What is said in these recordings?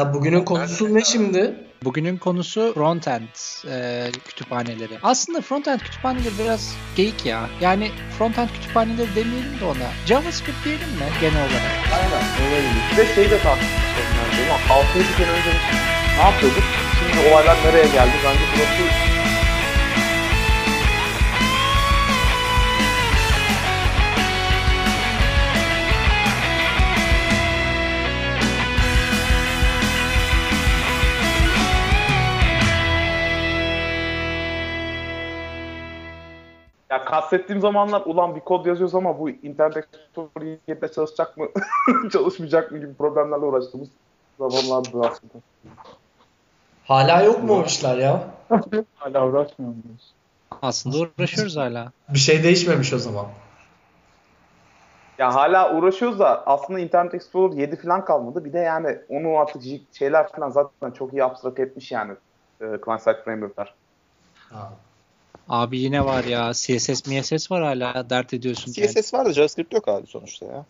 Ya bugünün konusu ne şimdi? Bugünün konusu frontend e, kütüphaneleri. Aslında frontend kütüphaneleri biraz geyik ya. Yani frontend kütüphaneleri demeyelim de ona. JavaScript diyelim mi genel olarak? Aynen öyle Bir de şeyi de tartışmıştım yani. Değil mi? 6-7 sene önce ne yapıyorduk? Şimdi olaylar nereye geldi? Bence burası kastettiğim zamanlar ulan bir kod yazıyoruz ama bu internet Explorer 7'de çalışacak mı, çalışmayacak mı gibi problemlerle uğraştığımız zamanlardı aslında. Hala yok mu o işler ya? Hala uğraşmıyor muyuz? Aslında uğraşıyoruz hala. Bir şey değişmemiş o zaman. Ya hala uğraşıyoruz da aslında Internet Explorer 7 falan kalmadı. Bir de yani onu artık şeyler falan zaten çok iyi abstract etmiş yani e, client side framework'lar. Ha. Abi yine var ya CSS MSS var hala dert ediyorsun. CSS var da JavaScript yok abi sonuçta ya.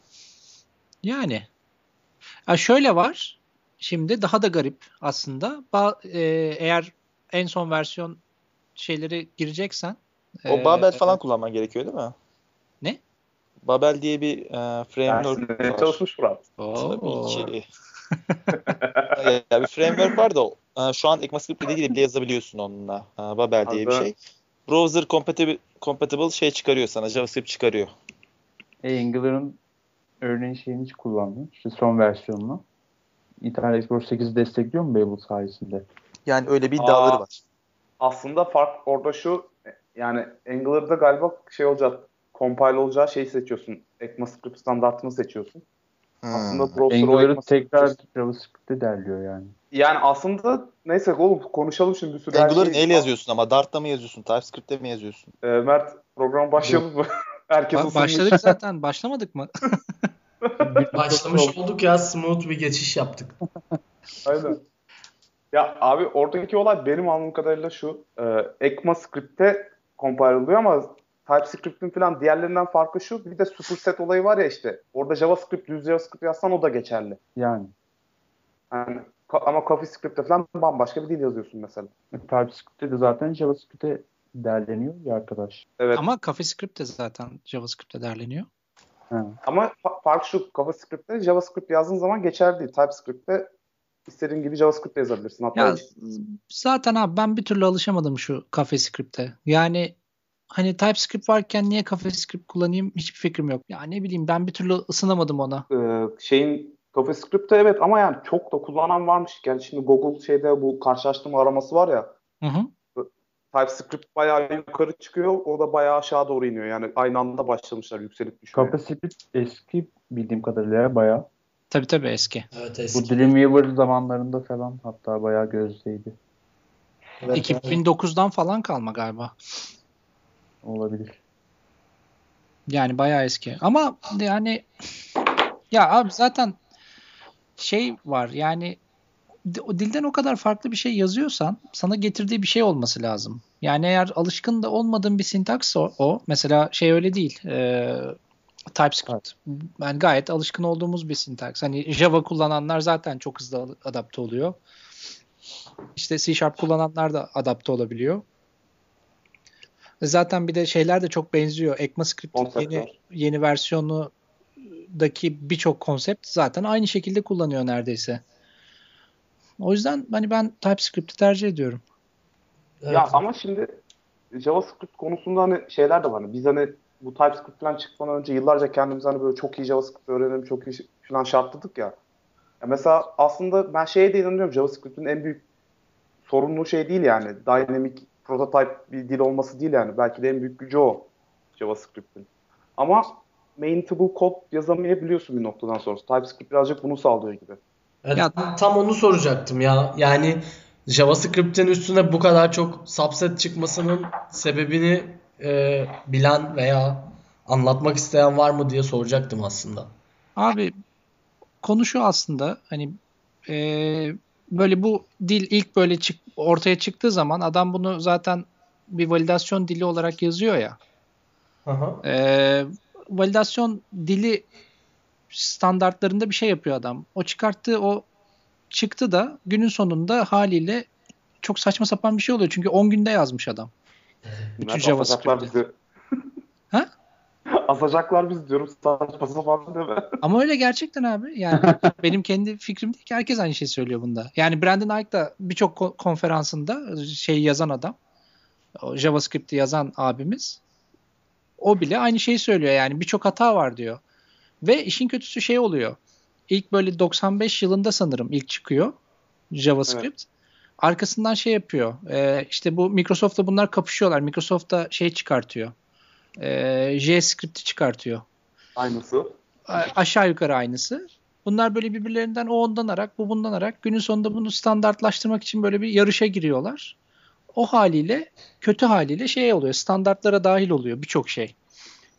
Yani. Ya şöyle var. Şimdi daha da garip aslında. Ba- e, eğer en son versiyon şeyleri gireceksen. O e, Babel falan kullanman gerekiyor değil mi? Ne? Babel diye bir e, framework var. çalışmış Murat. Tabii ki. ya bir framework var da e, şu an ECMAScript ile ilgili bile yazabiliyorsun onunla. E, Babel diye bir şey. Browser compatible, compatible şey çıkarıyor sana. JavaScript çıkarıyor. E, Angular'ın örneğin şeyini hiç kullandım. İşte son versiyonunu. Internet Explorer 8'i destekliyor mu Babel sayesinde? Yani öyle bir iddiaları Aa. var. Aslında fark orada şu yani Angular'da galiba şey olacak compile olacağı şeyi seçiyorsun. ECMAScript standartını seçiyorsun. Hmm. Aslında browser o Angular'ı tekrar JavaScript'te derliyor yani. Yani aslında neyse oğlum konuşalım şimdi bir sürü Angular'ı neyle yazıyorsun ama? Dart'ta mı yazıyorsun? TypeScript'te mi yazıyorsun? Ee, Mert program başlayalım mı? Herkes Ba- başladık zaten. Başlamadık mı? Başlamış olduk ya smooth bir geçiş yaptık. Aynen. Ya abi oradaki olay benim anladığım kadarıyla şu. E, ECMAScript'te compile oluyor ama TypeScript'in falan diğerlerinden farkı şu. Bir de superset olayı var ya işte. Orada JavaScript, düz JavaScript yazsan o da geçerli. Yani. Yani, ka- ama CoffeeScript'te falan bambaşka bir dil yazıyorsun mesela. TypeScript'te de zaten JavaScript'te derleniyor ya arkadaş. Evet. Ama, Ama CoffeeScript de zaten JavaScript'te derleniyor. Ha. fa- fark şu. CoffeeScript'te JavaScript yazdığın zaman geçerli değil. TypeScript'te istediğin gibi JavaScript yazabilirsin. Hatta Ya zaten abi ben bir türlü alışamadım şu CoffeeScript'e. Yani hani TypeScript varken niye CoffeeScript kullanayım hiçbir fikrim yok. Ya ne bileyim ben bir türlü ısınamadım ona. e, şeyin CoffeeScript'te evet ama yani çok da kullanan varmış. Yani şimdi Google şeyde bu karşılaştırma araması var ya. Hı hı. TypeScript bayağı yukarı çıkıyor. O da bayağı aşağı doğru iniyor. Yani aynı anda başlamışlar yükselip düşmeye. CoffeeScript eski bildiğim kadarıyla bayağı. Tabii tabii eski. Evet Bu eski. Dreamweaver zamanlarında falan hatta bayağı gözdeydi. Evet, evet. 2009'dan falan kalma galiba. Olabilir. Yani bayağı eski. Ama yani ya abi zaten şey var yani o dilden o kadar farklı bir şey yazıyorsan sana getirdiği bir şey olması lazım. Yani eğer alışkın da olmadığın bir sintaks o, o. mesela şey öyle değil. Ee, TypeScript. Yani gayet alışkın olduğumuz bir sintaks. Hani Java kullananlar zaten çok hızlı adapte oluyor. İşte C Sharp kullananlar da adapte olabiliyor. Zaten bir de şeyler de çok benziyor. ECMAScript'in yeni, yeni versiyonundaki birçok konsept zaten aynı şekilde kullanıyor neredeyse. O yüzden hani ben TypeScript'i tercih ediyorum. Evet. Ya ama şimdi JavaScript konusunda hani şeyler de var. Hani biz hani bu TypeScript falan çıkmadan önce yıllarca kendimiz hani böyle çok iyi JavaScript öğrenelim, çok iyi falan şartladık ya. ya mesela aslında ben şeye de inanıyorum. JavaScript'in en büyük sorunlu şey değil yani. Dynamic prototype bir dil olması değil yani. Belki de en büyük gücü o JavaScript'in. Ama maintainable kod yazamayabiliyorsun bir noktadan sonra. TypeScript birazcık bunu sağlıyor gibi. Evet, Ya- tam onu soracaktım ya. Yani JavaScript'in üstüne bu kadar çok subset çıkmasının sebebini e, bilen veya anlatmak isteyen var mı diye soracaktım aslında. Abi konu şu aslında hani e, böyle bu dil ilk böyle çık, ortaya çıktığı zaman adam bunu zaten bir validasyon dili olarak yazıyor ya. Aha. E, validasyon dili standartlarında bir şey yapıyor adam. O çıkarttığı o çıktı da günün sonunda haliyle çok saçma sapan bir şey oluyor. Çünkü 10 günde yazmış adam. Bütün JavaScript'i. Ha? Asacaklar biz diyorum saçma sapan değil mi? Ama öyle gerçekten abi. Yani benim kendi fikrim değil ki herkes aynı şeyi söylüyor bunda. Yani Brandon Ike da birçok ko- konferansında şey yazan adam. JavaScript'i yazan abimiz. O bile aynı şeyi söylüyor yani birçok hata var diyor. Ve işin kötüsü şey oluyor. İlk böyle 95 yılında sanırım ilk çıkıyor JavaScript. Arkasından şey yapıyor. Ee, işte bu Microsoft'ta bunlar kapışıyorlar. Microsoft da şey çıkartıyor. Ee, JScript'i çıkartıyor. Aynısı. A- aşağı yukarı aynısı. Bunlar böyle birbirlerinden o ondan arak, bu bundan arak günün sonunda bunu standartlaştırmak için böyle bir yarışa giriyorlar. O haliyle kötü haliyle şey oluyor. Standartlara dahil oluyor birçok şey.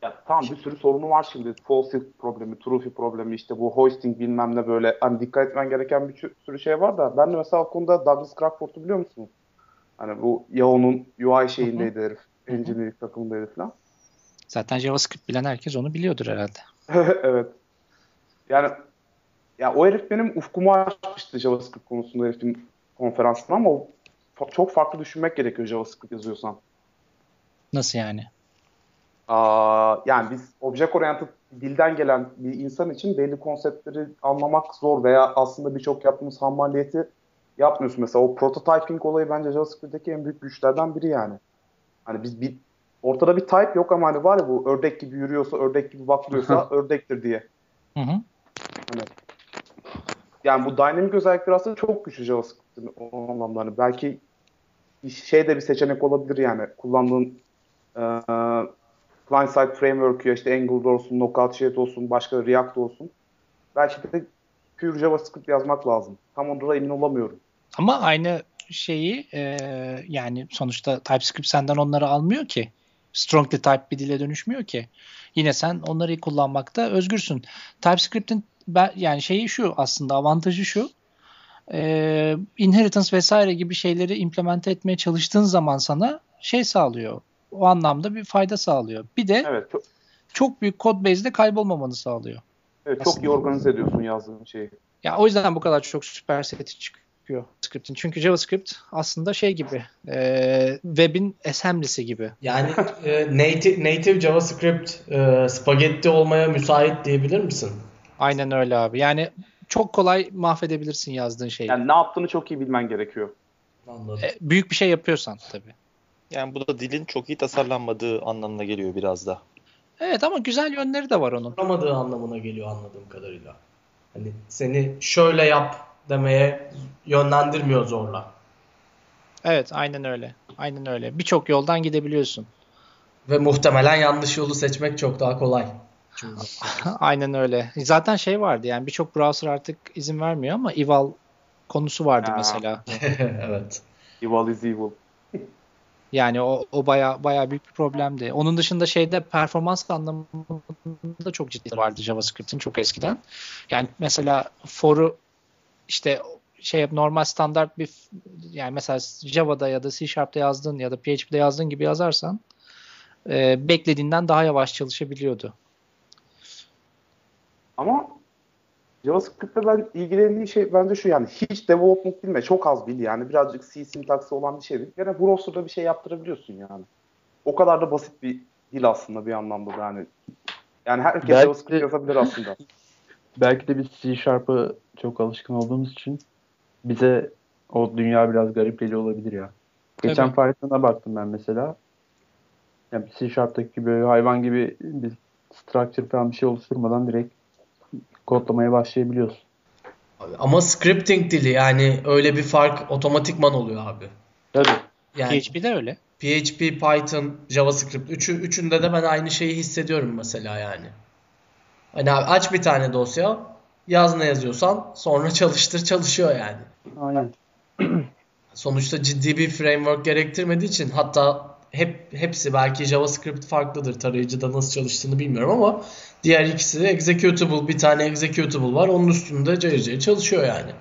Ya tamam bir sürü sorunu var şimdi. Falsity problemi, Trufi problemi, işte bu hoisting bilmem ne böyle. Hani dikkat etmen gereken bir sü- sürü şey var da ben de mesela o konuda Douglas Crawford'u biliyor musun? Hani bu Yahoo'nun UI şeyindeydi herif. Engineering takımındaydı falan. Zaten JavaScript bilen herkes onu biliyordur herhalde. evet. Yani ya o herif benim ufkumu açmıştı JavaScript konusunda herifin konferansında ama o çok farklı düşünmek gerekiyor JavaScript yazıyorsan. Nasıl yani? Aa, yani biz object oriented dilden gelen bir insan için belli konseptleri anlamak zor veya aslında birçok yaptığımız ham maliyeti yapmıyorsun. Mesela o prototyping olayı bence JavaScript'teki en büyük güçlerden biri yani. Hani biz bir ortada bir type yok ama hani var ya bu ördek gibi yürüyorsa, ördek gibi bakıyorsa ördektir diye. Hı hı. Hani yani bu dynamic özellikler aslında çok güçlü JavaScript'in o anlamda. Hani belki şey de bir seçenek olabilir yani. Kullandığın e, client side framework'ü işte Angular olsun, Knockout Shade olsun, başka React olsun. Belki de pure JavaScript yazmak lazım. Tam ondan emin olamıyorum. Ama aynı şeyi e, yani sonuçta TypeScript senden onları almıyor ki. Strongly type bir dile dönüşmüyor ki. Yine sen onları kullanmakta özgürsün. TypeScript'in yani şeyi şu aslında avantajı şu. E, inheritance vesaire gibi şeyleri implemente etmeye çalıştığın zaman sana şey sağlıyor. O anlamda bir fayda sağlıyor. Bir de Evet, çok, çok büyük kod base'de kaybolmamanı sağlıyor. evet, çok iyi organize ediyorsun yazdığın şeyi. Ya o yüzden bu kadar çok süper seti çıkıyor script'in. Çünkü JavaScript aslında şey gibi, e, web'in assembly'si gibi. Yani e, native, native JavaScript e, spagetti olmaya müsait diyebilir misin? Aynen öyle abi. Yani çok kolay mahvedebilirsin yazdığın şeyi. Yani ne yaptığını çok iyi bilmen gerekiyor. Anladım. E, büyük bir şey yapıyorsan tabii. Yani bu da dilin çok iyi tasarlanmadığı anlamına geliyor biraz da. Evet ama güzel yönleri de var onun. Yapamadığı anlamına geliyor anladığım kadarıyla. Hani seni şöyle yap demeye yönlendirmiyor zorla. Evet aynen öyle. Aynen öyle. Birçok yoldan gidebiliyorsun. Ve muhtemelen yanlış yolu seçmek çok daha kolay. Aynen öyle. Zaten şey vardı yani birçok browser artık izin vermiyor ama eval konusu vardı Ha. mesela. evet. Evil is evil. Yani o, o baya baya büyük bir problemdi. Onun dışında şeyde performans anlamında çok ciddi vardı JavaScript'in çok eskiden. Yani mesela for'u işte şey normal standart bir yani mesela Java'da ya da C Sharp'ta yazdığın ya da PHP'de yazdığın gibi yazarsan e, beklediğinden daha yavaş çalışabiliyordu. Ama JavaScript'le ben ilgilendiği şey bence şu yani hiç development bilme çok az bil yani birazcık C sintaksi olan bir şey bil. Gene browser'da bir şey yaptırabiliyorsun yani. O kadar da basit bir dil aslında bir anlamda da yani. Yani herkes Belki JavaScript de- yazabilir aslında. Belki de biz C Sharp'a çok alışkın olduğumuz için bize o dünya biraz garip geliyor olabilir ya. Geçen Python'a baktım ben mesela. Yani C Sharp'taki gibi hayvan gibi bir structure falan bir şey oluşturmadan direkt kodlamaya başlayabiliyorsun. Ama scripting dili yani öyle bir fark otomatikman oluyor abi. Tabii. Yani PHP'de öyle. PHP, Python, JavaScript üçü, üçünde de ben aynı şeyi hissediyorum mesela yani. Hani abi aç bir tane dosya, yaz ne yazıyorsan sonra çalıştır çalışıyor yani. Aynen. Sonuçta ciddi bir framework gerektirmediği için hatta hep hepsi belki JavaScript farklıdır tarayıcıda nasıl çalıştığını bilmiyorum ama diğer ikisi executable bir tane executable var onun üstünde cayır cayır çalışıyor yani.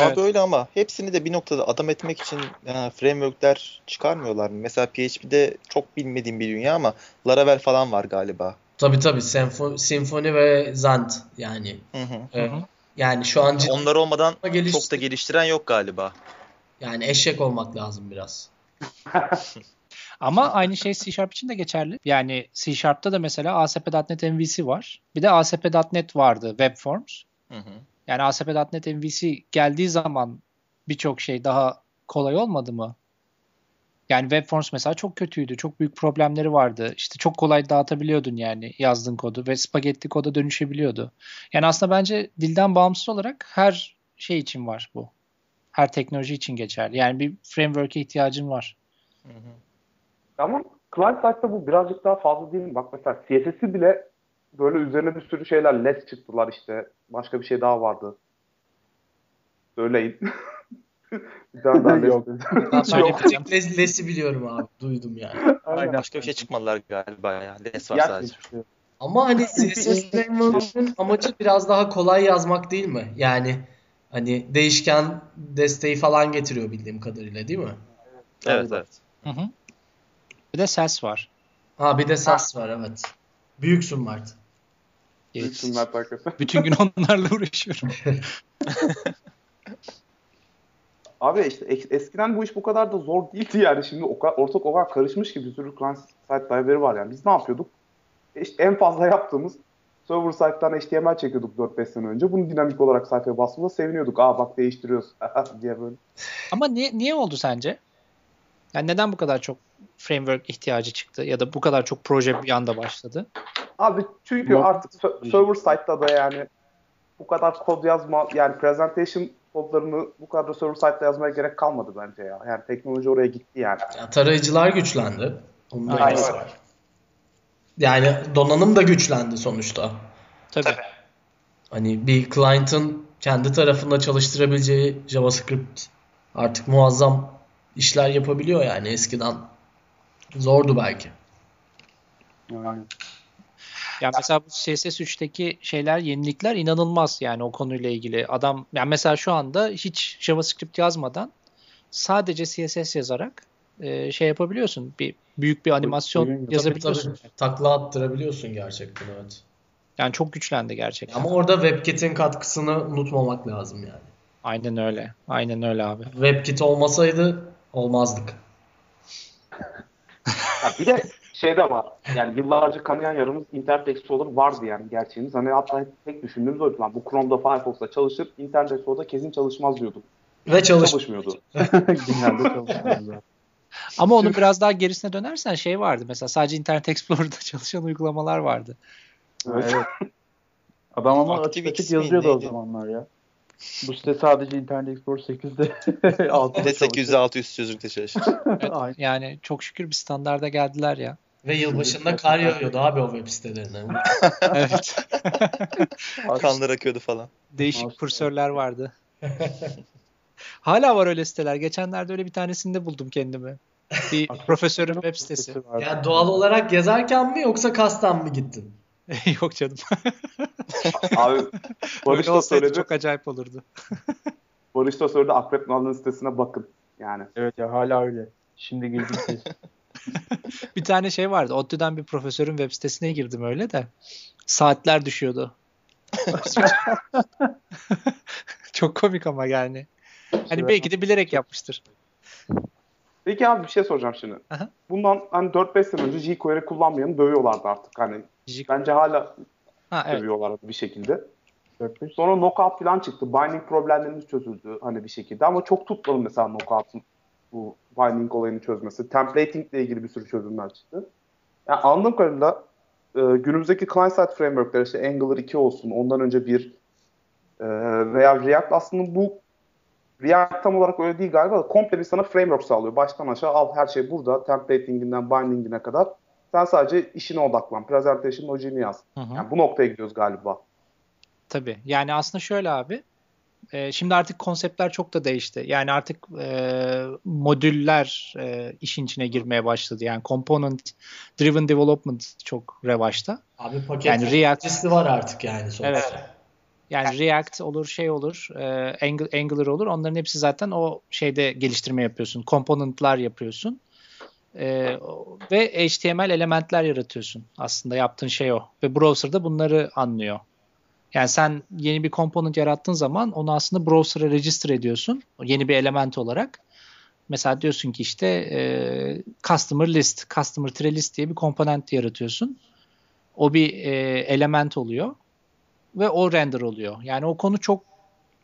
Evet. Abi öyle ama hepsini de bir noktada adam etmek için e, frameworkler çıkarmıyorlar mı? Mesela PHP'de çok bilmediğim bir dünya ama Laravel falan var galiba. Tabii tabii Symfony, Symfony ve Zend yani. Hı hı. Ee, hı. Yani şu an ciddi Onlar olmadan çok da geliştiren yok galiba. yani eşek olmak lazım biraz. Ama aynı şey C Sharp için de geçerli. Yani C Sharp'ta da mesela ASP.NET MVC var. Bir de ASP.NET vardı Web Forms. Hı hı. Yani ASP.NET MVC geldiği zaman birçok şey daha kolay olmadı mı? Yani Web Forms mesela çok kötüydü. Çok büyük problemleri vardı. İşte çok kolay dağıtabiliyordun yani yazdığın kodu ve spagetti koda dönüşebiliyordu. Yani aslında bence dilden bağımsız olarak her şey için var bu. Her teknoloji için geçerli. Yani bir framework'e ihtiyacın var. Hı hı. Ama client side'da bu birazcık daha fazla değil mi? Bak mesela CSS'i bile böyle üzerine bir sürü şeyler less çıktılar işte. Başka bir şey daha vardı. Söyleyin. bir tane daha Yok. söyleyeceğim. Les, Les'i biliyorum abi. Duydum yani. Aynen. Başka bir şey çıkmadılar galiba ya. Les var Ya- sadece. Ama hani CSS amacı biraz daha kolay yazmak değil mi? Yani hani değişken desteği falan getiriyor bildiğim kadarıyla değil mi? Evet evet. Hı hı. Bir de ses var. Ha bir de SAS var evet. Büyüksün Mert. Büyüksün Mert hakikaten. Bütün gün onlarla uğraşıyorum. Abi işte es- eskiden bu iş bu kadar da zor değildi yani. Şimdi o kadar, ortak o kadar karışmış ki bir sürü client side driver'ı var yani. Biz ne yapıyorduk? İşte en fazla yaptığımız server side'dan HTML çekiyorduk 4-5 sene önce. Bunu dinamik olarak sayfaya bastığımızda seviniyorduk. Aa bak değiştiriyoruz diye böyle. Ama niye niye oldu sence? Yani neden bu kadar çok framework ihtiyacı çıktı ya da bu kadar çok proje bir anda başladı? Abi çünkü Yok. artık server side'da da yani bu kadar kod yazma yani presentation kodlarını bu kadar server side'da yazmaya gerek kalmadı bence ya. Yani teknoloji oraya gitti yani. Ya, tarayıcılar güçlendi. Onun da var. Yani donanım da güçlendi sonuçta. Tabii. Hani bir client'ın kendi tarafında çalıştırabileceği JavaScript artık muazzam işler yapabiliyor yani eskiden zordu belki. Yani. Ya mesela bu CSS3'teki şeyler, yenilikler inanılmaz yani o konuyla ilgili. Adam yani mesela şu anda hiç JavaScript yazmadan sadece CSS yazarak e, şey yapabiliyorsun. Bir büyük bir animasyon Tabii, yazabiliyorsun. Tabii, takla attırabiliyorsun gerçekten evet. Yani çok güçlendi gerçekten. Ama orada WebKit'in katkısını unutmamak lazım yani. Aynen öyle. Aynen öyle abi. WebKit olmasaydı olmazdık. Ya bir de şey de var. Yani yıllarca kanayan yaramız Internet Explorer vardı yani gerçeğimiz. Hani hatta tek düşündüğümüz oydu lan. Bu Chrome'da Firefox'ta çalışır, Internet Explorer'da kesin çalışmaz diyorduk. Ve çalış Çalışmıyordu. Genelde çalışmıyoruz zaten. Ama onun biraz daha gerisine dönersen şey vardı. Mesela sadece Internet Explorer'da çalışan uygulamalar vardı. Evet. Adam ama açık açık yazıyordu o miydi? zamanlar ya. Bu site sadece Internet Explorer 8'de Bir 6'da de 800 600 çözünürlükte çalışır. Evet, yani çok şükür bir standarda geldiler ya. ve yılbaşında kar yağıyordu abi o web sitelerine. Evet. Kanlar akıyordu falan. Değişik kursörler vardı. Hala var öyle siteler. Geçenlerde öyle bir tanesinde buldum kendimi. Bir profesörün web sitesi. Ya doğal olarak yazarken mi yoksa kastan mı gittin? Yok canım. Abi Barış da söyledi. çok acayip olurdu. Barış da söyledi. Akrep Nal'ın sitesine bakın. Yani. Evet ya hala öyle. Şimdi girdik biz. Bir tane şey vardı. ODTÜ'den bir profesörün web sitesine girdim öyle de. Saatler düşüyordu. çok komik ama yani. Hani belki de bilerek yapmıştır. Peki abi bir şey soracağım şimdi. Aha. Bundan hani 4-5 sene önce jQuery kullanmayanı dövüyorlardı artık. Hani Jig- bence hala Ha evet. dövüyorlar bir şekilde. 4-5. Sonra knockout falan çıktı. Binding problemlerimiz çözüldü hani bir şekilde ama çok tutmadı mesela knockout'un bu binding olayını çözmesi. Templating ile ilgili bir sürü çözümler çıktı. Yani anladığım kadarıyla e, günümüzdeki client side framework'ler işte Angular 2 olsun, ondan önce bir e, veya React aslında bu React tam olarak öyle değil galiba da komple bir sana framework sağlıyor. Baştan aşağı al her şey burada. Templating'inden binding'ine kadar. Sen sadece işine odaklan. Presentation logic'ini yaz. Hı hı. Yani bu noktaya gidiyoruz galiba. Tabii. Yani aslında şöyle abi. e, şimdi artık konseptler çok da değişti. Yani artık e, modüller e, işin içine girmeye başladı. Yani component driven development çok revaçta. Abi paket Yani React- var artık yani sonuçta. Evet. Yani React olur, şey olur, e, Ang- Angular olur. Onların hepsi zaten o şeyde geliştirme yapıyorsun. Komponentler yapıyorsun. E, ve HTML elementler yaratıyorsun. Aslında yaptığın şey o. Ve browser'da bunları anlıyor. Yani sen yeni bir component yarattığın zaman onu aslında browser'a register ediyorsun. Yeni bir element olarak. Mesela diyorsun ki işte e, customer list, customer tree list diye bir komponent yaratıyorsun. O bir e, element oluyor ve o render oluyor. Yani o konu çok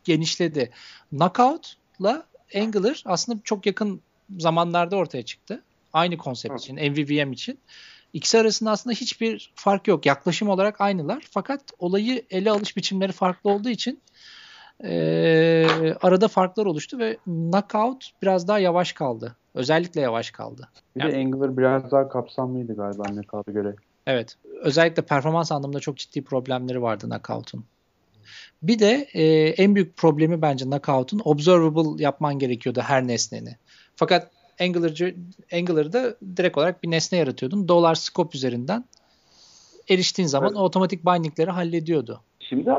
genişledi. Knockout'la Angular aslında çok yakın zamanlarda ortaya çıktı. Aynı konsept için, MVVM için. İkisi arasında aslında hiçbir fark yok. Yaklaşım olarak aynılar. Fakat olayı ele alış biçimleri farklı olduğu için e, arada farklar oluştu ve Knockout biraz daha yavaş kaldı. Özellikle yavaş kaldı. Bir yani, de Angular biraz daha kapsamlıydı galiba Knockout'a göre. Evet. Özellikle performans anlamında çok ciddi problemleri vardı Knockout'un. Bir de e, en büyük problemi bence Knockout'un observable yapman gerekiyordu her nesneni. Fakat Angular'cı, Angular'da direkt olarak bir nesne yaratıyordun. Dolar scope üzerinden eriştiğin zaman evet. otomatik bindingleri hallediyordu. Şimdi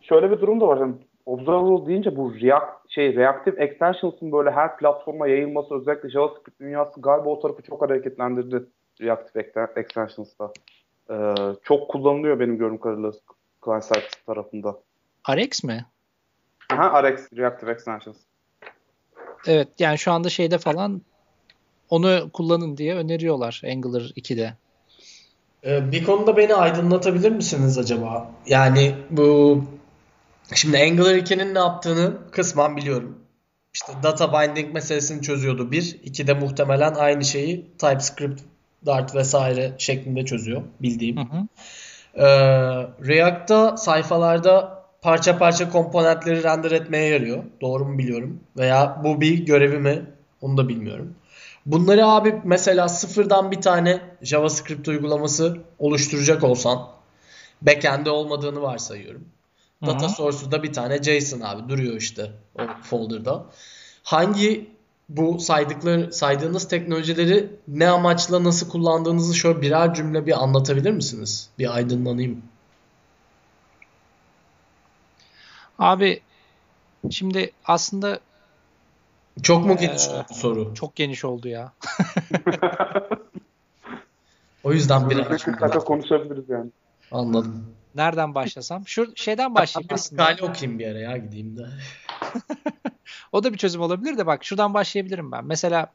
şöyle bir durum da var. Yani observable deyince bu React şey reactive extensions'ın böyle her platforma yayılması özellikle JavaScript dünyası galiba o tarafı çok hareketlendirdi reactive extensions'ta. Ee, çok kullanılıyor benim gördüğüm kadarıyla client side tarafında. RX mi? Aha RX Reactive Extensions. Evet yani şu anda şeyde falan onu kullanın diye öneriyorlar Angular 2'de. Ee, bir konuda beni aydınlatabilir misiniz acaba? Yani bu şimdi Angular 2'nin ne yaptığını kısmen biliyorum. İşte data binding meselesini çözüyordu bir. İki de muhtemelen aynı şeyi TypeScript, Dart vesaire şeklinde çözüyor bildiğim. Hı hı. Ee, React'ta sayfalarda parça parça komponentleri render etmeye yarıyor. Doğru mu biliyorum? Veya bu bir görevi mi? Onu da bilmiyorum. Bunları abi mesela sıfırdan bir tane JavaScript uygulaması oluşturacak olsan backend'de olmadığını varsayıyorum. Data source'da bir tane JSON abi duruyor işte o folder'da. Hangi bu saydıkları saydığınız teknolojileri ne amaçla nasıl kullandığınızı şöyle birer cümle bir anlatabilir misiniz? Bir aydınlanayım. Abi şimdi aslında çok mu geniş ee, oldu soru? Çok geniş oldu ya. o yüzden bir 40 dakika konuşabiliriz yani. Anladım. Nereden başlasam? Şu şeyden başlayayım aslında. Skali okuyayım bir ara ya gideyim de. o da bir çözüm olabilir de bak şuradan başlayabilirim ben. Mesela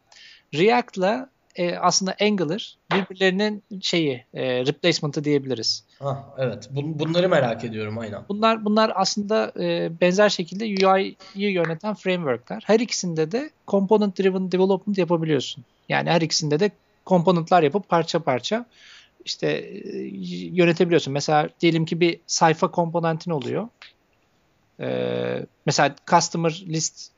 React'la e, aslında Angular birbirlerinin şeyi e, replacement'ı diyebiliriz. Ha, evet. Bun, bunları merak ediyorum aynen. Bunlar bunlar aslında e, benzer şekilde UI'yi yöneten framework'lar. Her ikisinde de component driven development yapabiliyorsun. Yani her ikisinde de komponentler yapıp parça parça işte e, yönetebiliyorsun. Mesela diyelim ki bir sayfa komponentin oluyor. Ee, mesela customer list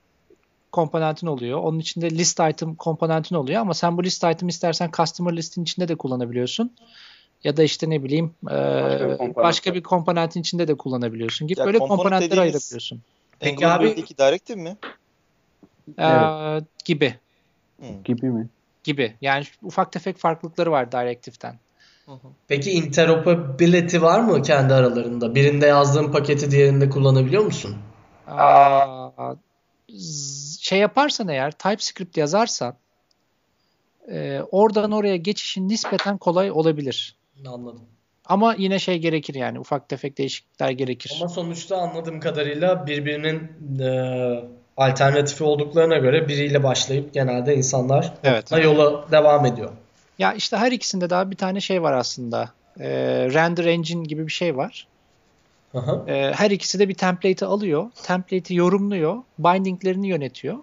komponentin oluyor. Onun içinde list item komponentin oluyor ama sen bu list item istersen customer listin içinde de kullanabiliyorsun. Ya da işte ne bileyim başka, e, bir, başka bir komponentin içinde de kullanabiliyorsun gibi ya böyle komponentleri ayırabiliyorsun. Peki abi directive mi? Ee, evet. Gibi. Hmm. Gibi mi? Gibi. Yani ufak tefek farklılıkları var Directive'den. Peki interoperability var mı kendi aralarında? Birinde yazdığın paketi diğerinde kullanabiliyor musun? Aa, şey yaparsan eğer TypeScript yazarsan e, oradan oraya geçişin nispeten kolay olabilir. Anladım. Ama yine şey gerekir yani ufak tefek değişiklikler gerekir. Ama sonuçta anladığım kadarıyla birbirinin e, alternatifi olduklarına göre biriyle başlayıp genelde insanlar evet. yola devam ediyor. Ya işte her ikisinde daha bir tane şey var aslında. E, render engine gibi bir şey var. Aha. E, her ikisi de bir template'i alıyor. Template'i yorumluyor. Binding'lerini yönetiyor.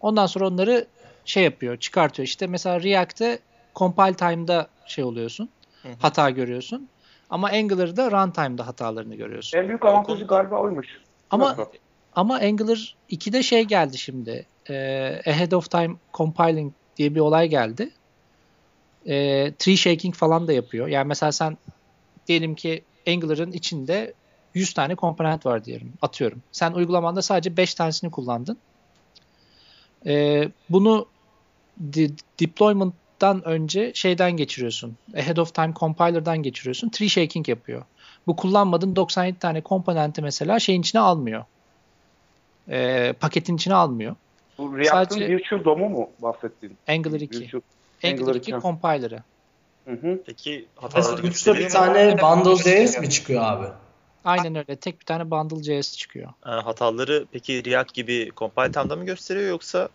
Ondan sonra onları şey yapıyor, çıkartıyor. İşte mesela React'te compile time'da şey oluyorsun. Hı hı. Hata görüyorsun. Ama Angular'da runtime'da hatalarını görüyorsun. En büyük avantajı galiba oymuş. Ama ama Angular 2'de şey geldi şimdi. E, ahead of time compiling diye bir olay geldi. E, tree shaking falan da yapıyor. Yani mesela sen diyelim ki Angular'ın içinde 100 tane komponent var diyelim. Atıyorum. Sen uygulamanda sadece 5 tanesini kullandın. Ee, bunu de- deployment'tan önce şeyden geçiriyorsun. Ahead of time compiler'dan geçiriyorsun. Tree shaking yapıyor. Bu kullanmadığın 97 tane komponenti mesela şeyin içine almıyor. Ee, paketin içine almıyor. Bu React'ın Sadece, Virtual DOM'u mu bahsettiğin? Angular 2. Virtual, Angular 2 compiler'ı. Hı hı. Peki hataları gösteriyor bir tane bundle.js mi çıkıyor abi? Aynen öyle. Tek bir tane Bundle.js çıkıyor. E, hataları peki React gibi compile time'da mı gösteriyor yoksa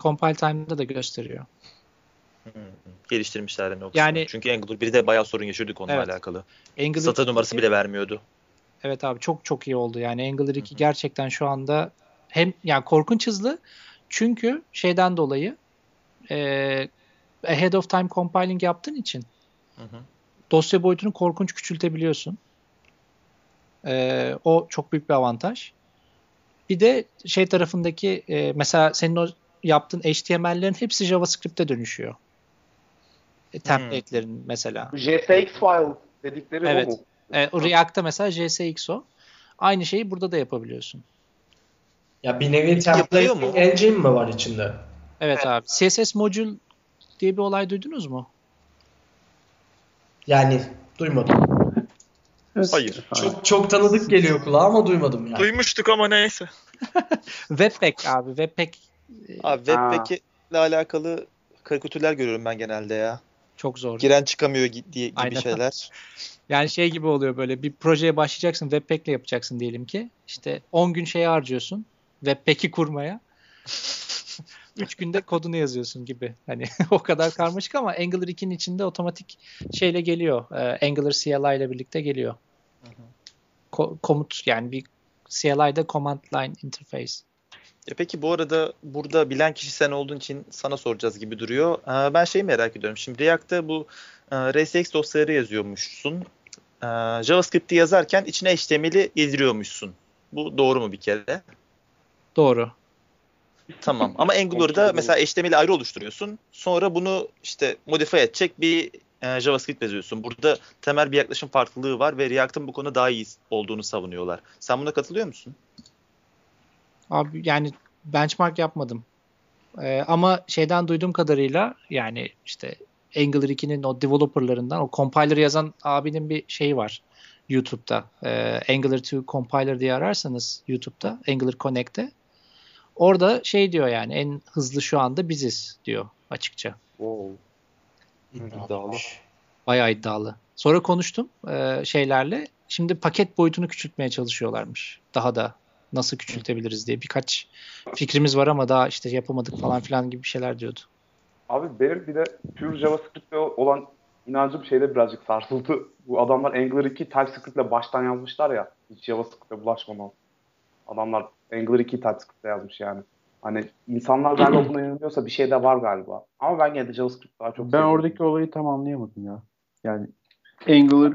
Compile time'da da gösteriyor. hmm, geliştirmişler yani o Yani- kısmı? Çünkü Angular 1'de bayağı sorun yaşıyorduk onunla Evet. alakalı. Angular Sata 2 numarası bile vermiyordu. Evet abi çok çok iyi oldu. Yani Angular 2 Hı hı. gerçekten şu anda hem yani korkunç hızlı çünkü şeyden dolayı e, ahead of time compiling yaptığın için Hı hı. dosya boyutunu korkunç küçültebiliyorsun. E, o çok büyük bir avantaj. Bir de şey tarafındaki e, mesela senin o yaptığın HTML'lerin hepsi JavaScript'e dönüşüyor. E, template'lerin mesela. JSX file dedikleri Evet. o mu? E, o React'ta mesela JSX o. Aynı şeyi burada da yapabiliyorsun. Ya bir nevi Yapılıyor template mu? engine mi var içinde? Evet abi. CSS modül diye bir olay duydunuz mu? Yani duymadım. Hayır. Çok çok tanıdık geliyor kulağa ama duymadım yani. Duymuştuk ama neyse. Webpack abi. Webpack e, Abi Webpack'le alakalı karikatürler görüyorum ben genelde ya. çok zor. Giren çıkamıyor diye gibi Aynen. şeyler. Yani şey gibi oluyor böyle bir projeye başlayacaksın Webpack'le yapacaksın diyelim ki. İşte 10 gün şeye harcıyorsun Webpack'i kurmaya. 3 günde kodunu yazıyorsun gibi. Hani o kadar karmaşık ama Angular 2'nin içinde otomatik şeyle geliyor. Ee, Angular CLI ile birlikte geliyor. Ko- komut yani bir CLI'de command line interface. Ya peki bu arada burada bilen kişi sen olduğun için sana soracağız gibi duruyor. Ee, ben şeyi merak ediyorum. Şimdi React'ta bu e, RSX dosyaları yazıyormuşsun. Ee, JavaScript'i yazarken içine HTML'i yediriyormuşsun. Bu doğru mu bir kere? Doğru. Tamam. Ama Angular'da mesela HTML'i ayrı oluşturuyorsun. Sonra bunu işte modify edecek bir e, JavaScript yazıyorsun. Burada temel bir yaklaşım farklılığı var ve React'ın bu konuda daha iyi olduğunu savunuyorlar. Sen buna katılıyor musun? Abi yani benchmark yapmadım. Ee, ama şeyden duyduğum kadarıyla yani işte Angular 2'nin o developerlarından o compiler yazan abinin bir şeyi var YouTube'da. Ee, Angular 2 compiler diye ararsanız YouTube'da Angular Connect'te orada şey diyor yani en hızlı şu anda biziz diyor açıkça. Wow. İddialı. Bayağı iddialı. Sonra konuştum e, şeylerle. Şimdi paket boyutunu küçültmeye çalışıyorlarmış. Daha da nasıl küçültebiliriz diye birkaç fikrimiz var ama daha işte yapamadık falan filan gibi bir şeyler diyordu. Abi benim bir de pure JavaScript'te olan inancım şeyde birazcık sarsıldı. Bu adamlar Angular 2 TypeScript'le baştan yazmışlar ya. Hiç JavaScript'e bulaşmadan. Adamlar Angular 2 TypeScript'le yazmış yani. Hani insanlar galiba buna inanıyorsa bir şey de var galiba. Ama ben gene de JavaScript daha çok Ben seviyorum. oradaki olayı tam anlayamadım ya. Yani Angular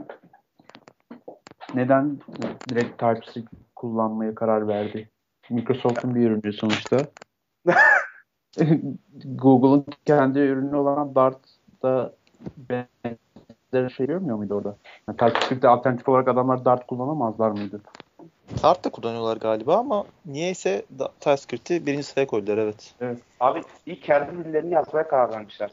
neden direkt TypeScript kullanmaya karar verdi? Microsoft'un bir ürünü sonuçta. Google'ın kendi ürünü olan Dart'da benzer şey görmüyor muydu orada? Yani TypeScript'te alternatif olarak adamlar Dart kullanamazlar mıydı? Dart da kullanıyorlar galiba ama niyeyse da- TypeScript'i birinci sıraya koydular evet. Abi ilk kendi dillerini yazmaya karar vermişler.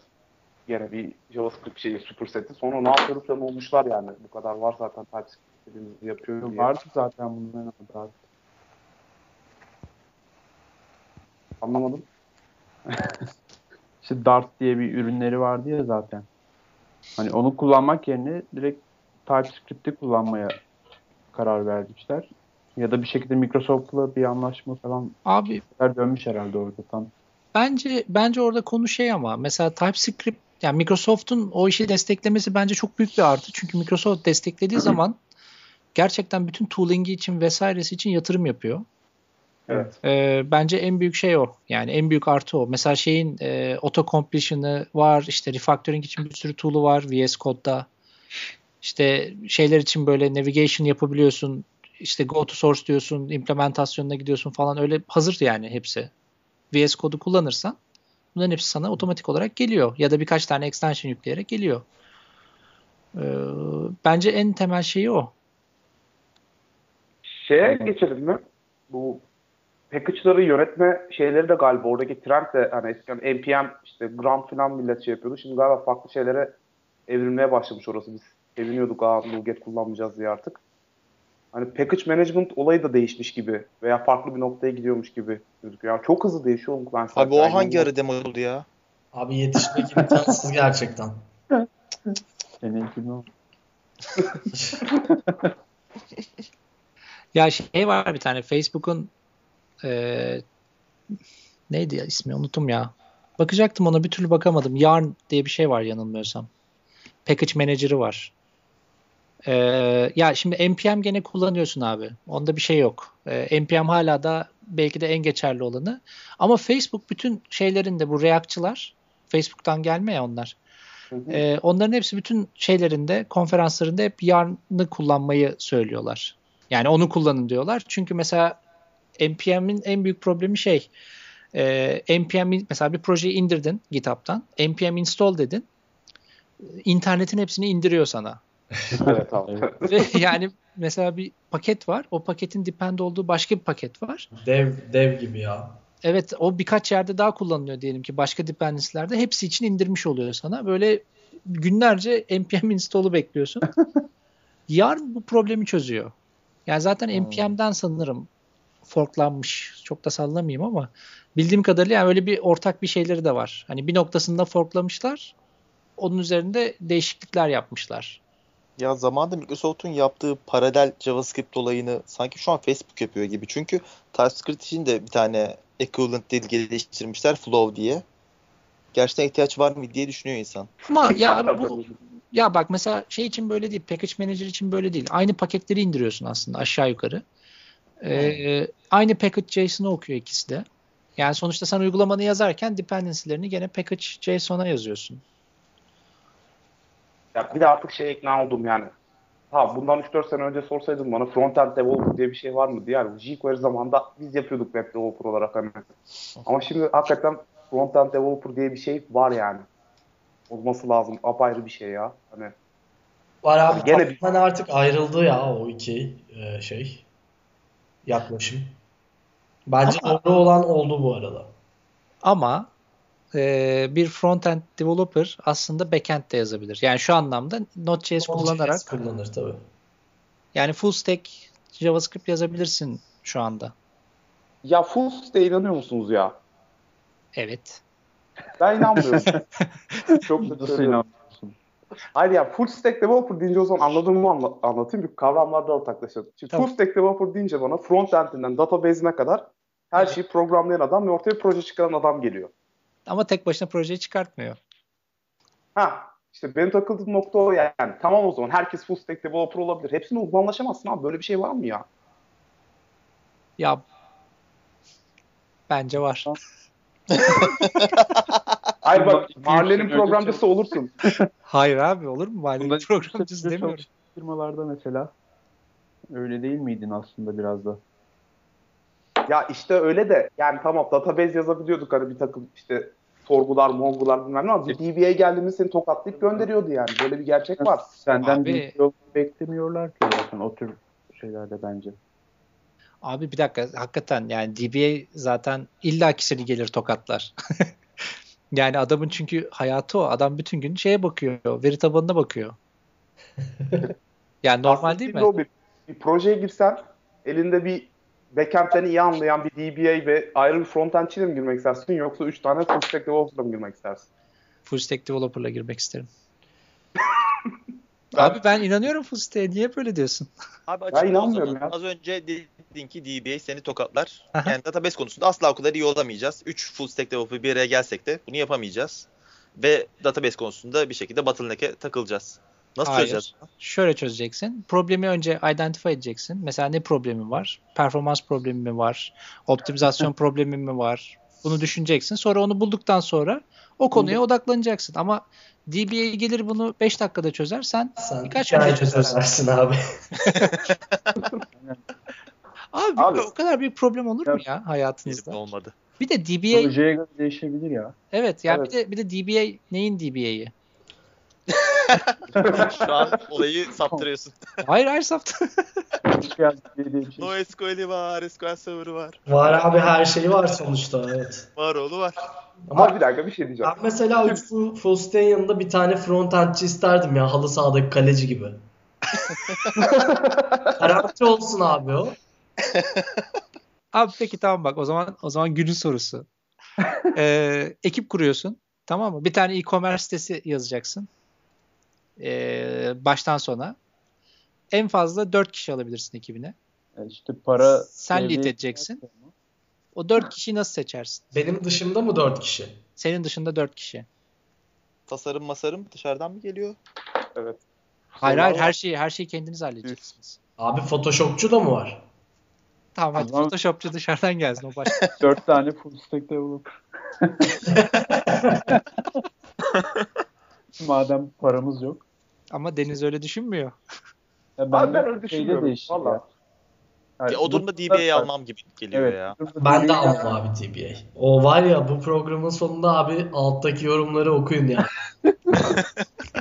Yine bir JavaScript şeyi superseti. Sonra ne yapıyoruz olmuşlar yani. Bu kadar var zaten TypeScript dediğimizi yapıyor diye. Vardı zaten bunların Dart. Anlamadım. İşte Dart diye bir ürünleri vardı ya zaten. Hani onu kullanmak yerine direkt TypeScript'i kullanmaya karar vermişler. Ya da bir şekilde Microsoft'la bir anlaşma falan Abi dönmüş herhalde orada tam. bence bence orada konu şey ama mesela TypeScript yani Microsoft'un o işi desteklemesi bence çok büyük bir artı. Çünkü Microsoft desteklediği zaman gerçekten bütün tooling'i için vesairesi için yatırım yapıyor. Evet. Ee, bence en büyük şey o. Yani en büyük artı o. Mesela şeyin e, auto completion'ı var. işte refactoring için bir sürü tool'u var VS Code'da. İşte şeyler için böyle navigation yapabiliyorsun. İşte go to source diyorsun, implementasyonuna gidiyorsun falan. Öyle hazır yani hepsi. VS Code'u kullanırsan bunların hepsi sana otomatik olarak geliyor. Ya da birkaç tane extension yükleyerek geliyor. Ee, bence en temel şeyi o. Şeye geçelim mi? Bu package'ları yönetme şeyleri de galiba oradaki trend de hani eskiden npm işte gram falan millet şey yapıyordu. Şimdi galiba farklı şeylere evrilmeye başlamış orası. Biz seviniyorduk aa Nuget kullanmayacağız diye artık. Hani package management olayı da değişmiş gibi veya farklı bir noktaya gidiyormuş gibi gözüküyor. Yani çok hızlı değişiyor oğlum ben Abi o hangi ara demo oldu ya? Abi yetişmek imkansız gerçekten. Sene 2010. Ya şey var bir tane Facebook'un e, neydi ya ismi unuttum ya. Bakacaktım ona bir türlü bakamadım. Yarn diye bir şey var yanılmıyorsam. Package Manager'ı var. Ee, ya şimdi NPM gene kullanıyorsun abi. Onda bir şey yok. Ee, NPM hala da belki de en geçerli olanı. Ama Facebook bütün şeylerinde bu React'çılar Facebook'tan gelme ya onlar. Ee, onların hepsi bütün şeylerinde, konferanslarında hep Yarn'ı kullanmayı söylüyorlar. Yani onu kullanın diyorlar. Çünkü mesela NPM'in en büyük problemi şey e, npm mesela bir projeyi indirdin GitHub'tan. npm install dedin. İnternetin hepsini indiriyor sana. evet abi. Yani mesela bir paket var. O paketin depend olduğu başka bir paket var. Dev dev gibi ya. Evet o birkaç yerde daha kullanılıyor diyelim ki başka dependency'lerde. Hepsi için indirmiş oluyor sana. Böyle günlerce npm install'u bekliyorsun. Yarın bu problemi çözüyor. Yani zaten npm'den sanırım forklanmış. Çok da sallamayayım ama bildiğim kadarıyla yani öyle bir ortak bir şeyleri de var. Hani bir noktasında forklamışlar. Onun üzerinde değişiklikler yapmışlar. Ya zamanında Microsoft'un yaptığı paralel JavaScript olayını sanki şu an Facebook yapıyor gibi. Çünkü TypeScript için de bir tane equivalent dil geliştirmişler Flow diye. Gerçekten ihtiyaç var mı diye düşünüyor insan. Ama ya bu ya bak mesela şey için böyle değil. Package Manager için böyle değil. Aynı paketleri indiriyorsun aslında aşağı yukarı. Ee, aynı package JSON'ı okuyor ikisi de. Yani sonuçta sen uygulamanı yazarken dependency'lerini gene package JSON'a yazıyorsun. Ya bir de artık şey ikna oldum yani. Ha bundan 3-4 sene önce sorsaydın bana frontend developer diye bir şey var mı diye. Yani jQuery zamanında biz yapıyorduk web developer olarak hani. Ama şimdi hakikaten frontend developer diye bir şey var yani. Olması lazım. Apayrı bir şey ya. Hani Var abi. Gene bir- artık ayrıldı ya o iki e, şey yaklaşım. Bence doğru olan oldu bu arada. Ama e, bir frontend developer aslında backend de yazabilir. Yani şu anlamda Node.js kullanarak kullanır tabii. yani full stack JavaScript yazabilirsin şu anda. ya full stack'e inanıyor musunuz ya? Evet. Ben inanmıyorum. Çok da Nasıl inanmıyorsun? Hayır ya full stack developer deyince o zaman anladığımı anla- anlatayım. Çünkü kavramlarda ortaklaşalım. Şimdi Tamam. full stack developer deyince bana frontend'inden database'ine kadar her şeyi programlayan adam ve ortaya proje çıkaran adam geliyor. Ama tek başına projeyi çıkartmıyor. Ha işte benim takıldığım nokta o yani. Tamam o zaman herkes full stack developer olabilir. Hepsine uzmanlaşamazsın abi. Böyle bir şey var mı ya? Ya bence var. Hayır bak önce programcısı olursun. Hayır abi olur mu? Mahallenin Bundan programcısı Türkçe demiyorum. firmalarda mesela öyle değil miydin aslında biraz da? Ya işte öyle de yani tamam database yazabiliyorduk hani bir takım işte sorgular, mongular bilmem ne ama bir DBA geldiğinde seni tokatlayıp gönderiyordu yani. Böyle bir gerçek var. Senden Abi- bir yol beklemiyorlar ki zaten o tür şeylerde bence. Abi bir dakika hakikaten yani DBA zaten illaki seni gelir tokatlar. yani adamın çünkü hayatı o. Adam bütün gün şeye bakıyor. Veri tabanına bakıyor. yani normal Aslında değil mi? bir, bir projeye girsen elinde bir backend'den iyi anlayan bir DBA ve ayrı bir frontendçiyle mi girmek istersin yoksa 3 tane full stack developer'la mı girmek istersin? Full stack developer'la girmek isterim. Ben- Abi ben inanıyorum full stack'e. Niye böyle diyorsun? Abi o inanmıyorum zaman. ya. Az önce dedin ki DBA seni tokatlar. Aha. yani database konusunda asla o kadar iyi olamayacağız. 3 full stack developer bir araya gelsek de bunu yapamayacağız. Ve database konusunda bir şekilde bottleneck'e takılacağız. Nasıl Hayır. çözeceğiz? Şöyle çözeceksin. Problemi önce identify edeceksin. Mesela ne problemi var? Performans problemi mi var? Optimizasyon problemi mi var? Bunu düşüneceksin. Sonra onu bulduktan sonra o konuya odaklanacaksın. Ama DBA gelir bunu 5 dakikada çözer. Sen Sen Birkaç hikaye gün çözersin. abi. abi, Abi- o kadar büyük problem olur mu ya hayatınızda? Olmadı. Bir de DBA Projeye göre değişebilir ya. evet yani Evet. bir de bir de DBA neyin DBA'yi? Şu an olayı saptırıyorsun. Hayır hayır saptı. SQL diye bir şey. No SQL'i var, SQL Server'ı var. Var abi her şeyi var sonuçta evet. Var oğlu var. Ama bir dakika bir şey diyeceğim. Ben mesela o full, stack'in yanında bir tane frontendçi isterdim ya halı sahadaki kaleci gibi. Garanti olsun abi o. Abi peki tamam bak o zaman o zaman günün sorusu. Ee, ekip kuruyorsun. Tamam mı? Bir tane e-commerce sitesi yazacaksın. Ee, baştan sona. En fazla 4 kişi alabilirsin ekibine. E işte para Sen lead edeceksin. O dört kişiyi nasıl seçersin? Benim dışımda mı 4 kişi? Senin dışında dört kişi. Tasarım masarım dışarıdan mı geliyor? Evet. Hayır hayır her şeyi her şeyi kendiniz halledeceksiniz. Abi Photoshopçu da mı var? Tamam hadi Tamam. Photoshopçu dışarıdan gelsin o başka. Dört tane full stack developer. Madem paramız yok. Ama Deniz öyle düşünmüyor. Ya Abi ben de öyle düşünmüyorum. Valla. ya. Yani Ya o durumda DBA'yı almam gibi geliyor Evet. ya. Ben de almam abi TBA. O var ya bu programın sonunda abi alttaki yorumları okuyun ya.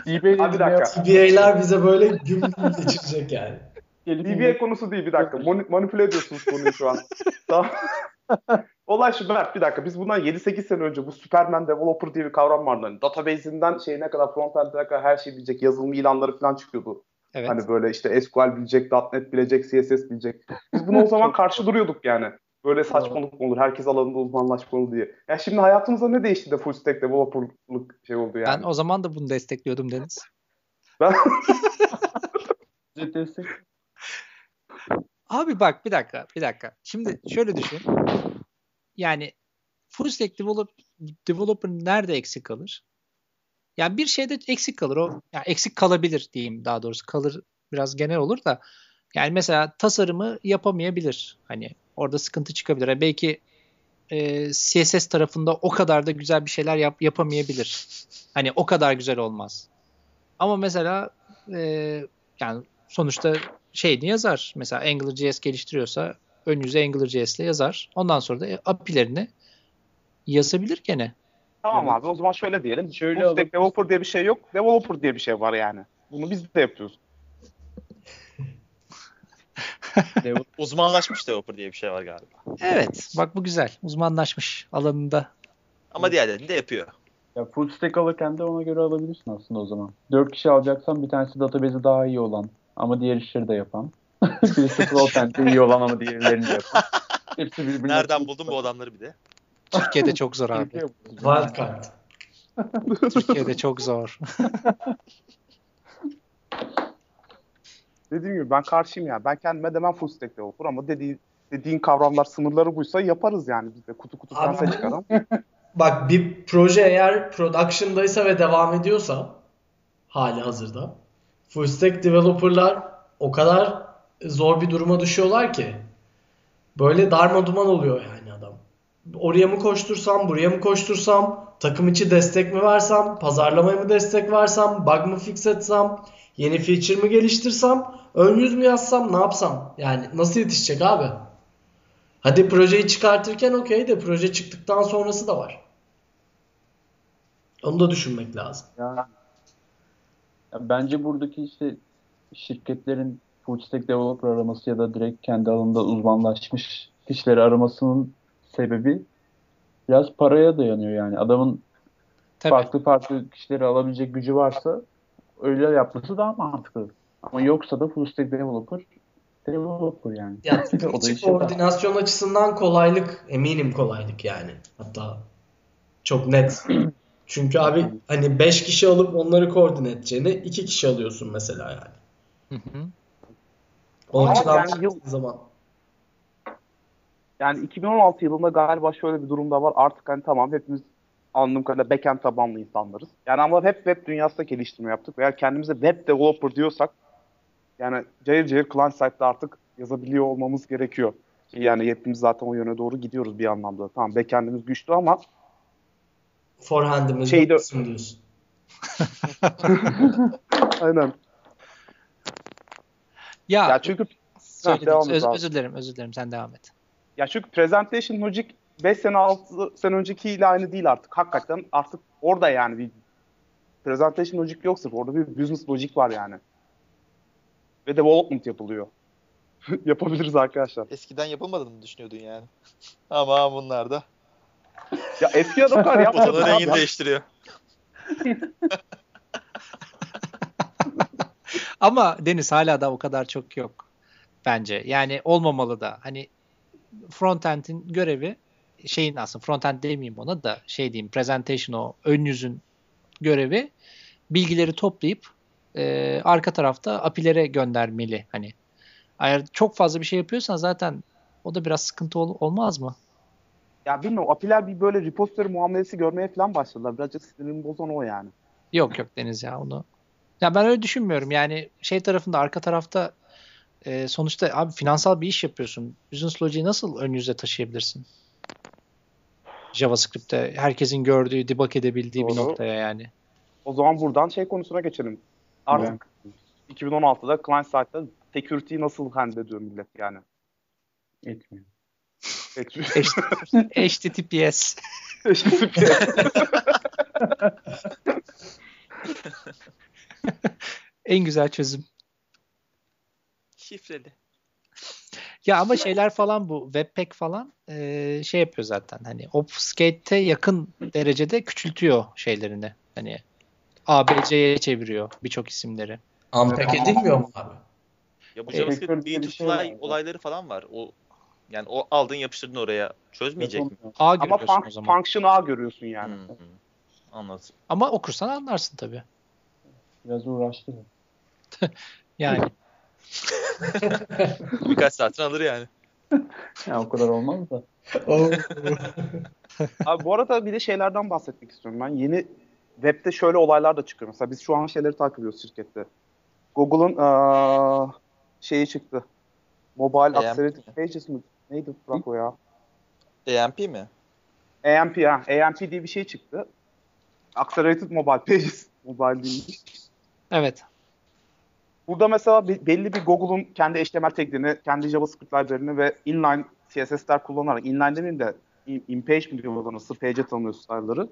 TBA'ler bize böyle güm güm geçirecek yani. DBA konusu değil bir dakika. Mani- manipüle ediyorsunuz konuyu şu an. tamam. Olay şu Berk bir dakika. Biz bundan 7-8 sene önce bu Superman Developer diye bir kavram vardı. Hani database'inden şeyine kadar frontend'e kadar her şeyi bilecek yazılım ilanları falan çıkıyordu. Evet. Hani böyle işte SQL bilecek, .NET bilecek, CSS bilecek. Biz buna o zaman karşı duruyorduk yani. Böyle saçmalık olur? Herkes alanında uzmanlaşmalı diye. Ya şimdi hayatımızda ne değişti de full stack developer'lık şey oldu yani. Ben o zaman da bunu destekliyordum Deniz. Ben, destek Abi bak bir dakika bir dakika. Şimdi şöyle düşün. Yani full stack develop, developer nerede eksik kalır? Yani bir şeyde eksik kalır. O yani eksik kalabilir diyeyim daha doğrusu. Kalır biraz genel olur da. Yani mesela tasarımı yapamayabilir. Hani orada sıkıntı çıkabilir. Yani belki e, CSS tarafında o kadar da güzel bir şeyler yap, yapamayabilir. Hani o kadar güzel olmaz. Ama mesela e, yani sonuçta şeyini yazar. Mesela AngularJS geliştiriyorsa ön yüze AngularJS ile yazar. Ondan sonra da API'lerini yazabilir gene. tamam abi o zaman şöyle diyelim. Şöyle full stack developer diye bir şey yok. Developer diye bir şey var yani. Bunu biz de yapıyoruz. Uzmanlaşmış developer diye bir şey var galiba. Evet. Bak bu güzel. Uzmanlaşmış alanında. Ama diğerlerini de yapıyor. Ya full stack alırken de ona göre alabilirsin aslında o zaman. Dört kişi alacaksan bir tanesi database'i daha iyi olan ama diğer işleri de yapan. Birisi frontend'de iyi olan ama diğerlerini de yapan. Hepsi birbirine Nereden buldun bu adamları bir de? Türkiye'de çok zor abi. Wildcard. Türkiye'de çok zor. Dediğim gibi ben karşıyım ya. Ben kendime demem full stack developer ama dediğin, dediğin kavramlar sınırları buysa yaparız yani biz de kutu kutu bu- çıkaralım. Bak bir proje eğer production'daysa ve devam ediyorsa hali hazırda full stack developer'lar o kadar zor bir duruma düşüyorlar ki böyle darmaduman oluyor yani adam. Oraya mı koştursam, buraya mı koştursam, takım içi destek mi versem, pazarlamaya mı destek versem, bug mı fix etsem, yeni feature mi geliştirsem, ön yüz mü yazsam, ne yapsam? Yani nasıl yetişecek abi? Hadi projeyi çıkartırken okey de proje çıktıktan sonrası da var. Onu da düşünmek lazım. Ya, ya bence buradaki işte şirketlerin full stack developer araması ya da direkt kendi alanında uzmanlaşmış kişileri aramasının sebebi biraz paraya dayanıyor yani. Adamın Tabii. farklı farklı kişileri alabilecek gücü varsa öyle yapması daha mantıklı. Ama yoksa da full stack developer developer yani. Ya takım O da koordinasyon açısından kolaylık, eminim kolaylık yani. Hatta çok net. Çünkü abi hani 5 kişi alıp onları koordine edeceğine 2 kişi alıyorsun mesela yani. Hı hı. Yani baktığın yıl- zaman Yani 2016 yılında galiba şöyle bir durumda var. Artık hani tamam hepimiz anladığım kadarıyla backend tabanlı insanlarız. Yani ama hep web dünyasında geliştirme yaptık. Veya kendimize web developer diyorsak yani cayır cayır client side'da artık yazabiliyor olmamız gerekiyor. Ki Yani hepimiz zaten o yöne doğru gidiyoruz bir anlamda. Tamam backend'imiz güçlü ama forehand'imiz Şeyde- yoksun diyorsun. aynen. Ya, Ya çünkü söyledim. et Öz- özür dilerim, özür dilerim. Sen devam et. Ya çünkü presentation logic 5 sene 6 sene öncekiyle aynı değil artık. Hakikaten artık orada yani bir presentation logic yok sırf. Orada bir business logic var yani. Ve development yapılıyor. Yapabiliriz arkadaşlar. Eskiden yapılmadığını mı düşünüyordun yani? Ama bunlar da Ya eski adamlar yapmadı. fotoğrafın abi. rengini değiştiriyor. Ama Deniz hala da o kadar çok yok bence. Yani olmamalı da. Hani frontend'in görevi şeyin aslında frontend demeyeyim ona da şey diyeyim presentation o ön yüzün görevi bilgileri toplayıp e, arka tarafta API'lere göndermeli hani. Eğer çok fazla bir şey yapıyorsan zaten o da biraz sıkıntı ol- olmaz mı? Ya bilmiyorum API'ler bir böyle repository muamelesi görmeye falan başladılar. Birazcık sinirimi bozan o yani. Yok yok Deniz ya onu. Ya ben öyle düşünmüyorum. Yani şey tarafında arka tarafta e, sonuçta abi finansal bir iş yapıyorsun. Business Logic'i nasıl ön yüze taşıyabilirsin? JavaScript'te herkesin gördüğü, debug edebildiği bir Doğru. noktaya yani. O zaman buradan şey konusuna geçelim. Artık 2016'da client side'da security'yi nasıl handle ediyor millet yani. Etmiyor. HTTPS. En güzel çözüm. Şifreli. Ya ama şeyler falan bu Webpack falan e, şey yapıyor zaten. Hani obfuscate'e yakın derecede küçültüyor şeylerini. Hani ABC'ye çeviriyor birçok isimleri. Unpack edilmiyor mu abi? Ya bu E, JavaScript sektör bir şey olayları falan var. O yani o aldın yapıştırdın oraya. Çözmeyecek mi? A Ama görüyorsun fun- o zaman. function A görüyorsun yani. Hı hı. Anladım. Ama okursan anlarsın tabii. Biraz uğraştı. mı? Yani Birkaç saatini alır yani. Ya o kadar olmaz da. Abi bu arada bir de şeylerden bahsetmek istiyorum ben. Yeni webde şöyle olaylar da çıkıyor. Mesela biz şu an şeyleri takip ediyoruz şirkette. Google'ın aa, şeyi çıktı. Mobile AMP Accelerated? Pages mi? Neydi bırak o ya? AMP mi? AMP ha. AMP diye bir şey çıktı. Accelerated Mobile Pages. Mobile değilmiş. Evet. Burada mesela be- belli bir Google'un kendi HTML taglerini, kendi JavaScript library'ini ve inline CSS'ler kullanarak, inline demeyeyim de in-page mi diyorlar nasıl page tanımlıyor style'ları.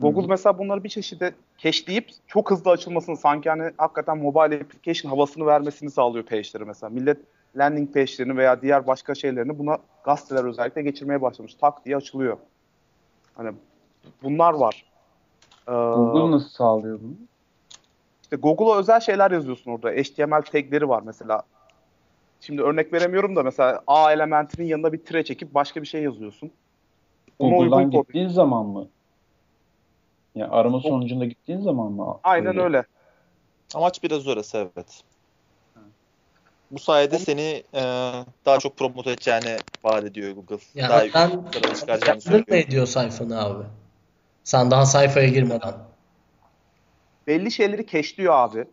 Google mesela bunları bir çeşide cache'leyip çok hızlı açılmasını sanki hani hakikaten mobile application havasını vermesini sağlıyor page'lere mesela. Millet landing page'lerini veya diğer başka şeylerini buna gazeteler özellikle geçirmeye başlamış. Tak diye açılıyor. Hani bunlar var. Ee, Google nasıl sağlıyor bunu? İşte Google'a özel şeyler yazıyorsun orada. HTML tagleri var mesela. Şimdi örnek veremiyorum da mesela A elementinin yanına bir tire çekip başka bir şey yazıyorsun. Ona Google'dan uygun kod- gittiğin zaman mı? Yani arama sonucunda gittiğin zaman mı? Aynen öyle. Amaç biraz orası evet. Bu sayede seni e, daha çok promote edeceğini vaat ediyor Google. Yani daha yüksek sıralara çıkaracağını söylüyor. ediyor sayfanı abi? Sen daha sayfaya girmeden. Belli şeyleri cache'liyor abi.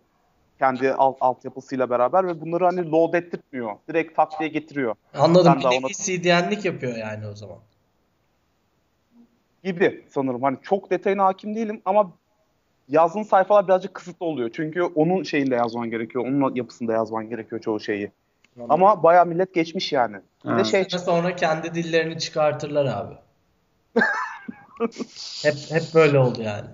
Kendi alt, altyapısıyla beraber ve bunları hani load ettirtmiyor. Direkt tak diye getiriyor. Anladım. Ben Bir nevi ona- CDN'lik yapıyor yani o zaman. Gibi sanırım. Hani çok detayına hakim değilim ama yazdığın sayfalar birazcık kısıtlı oluyor. Çünkü onun şeyinde yazman gerekiyor. Onun yapısında yazman gerekiyor çoğu şeyi. Ama bayağı millet geçmiş yani. Bir de şey sonra kendi dillerini çıkartırlar abi. hep hep böyle oldu yani.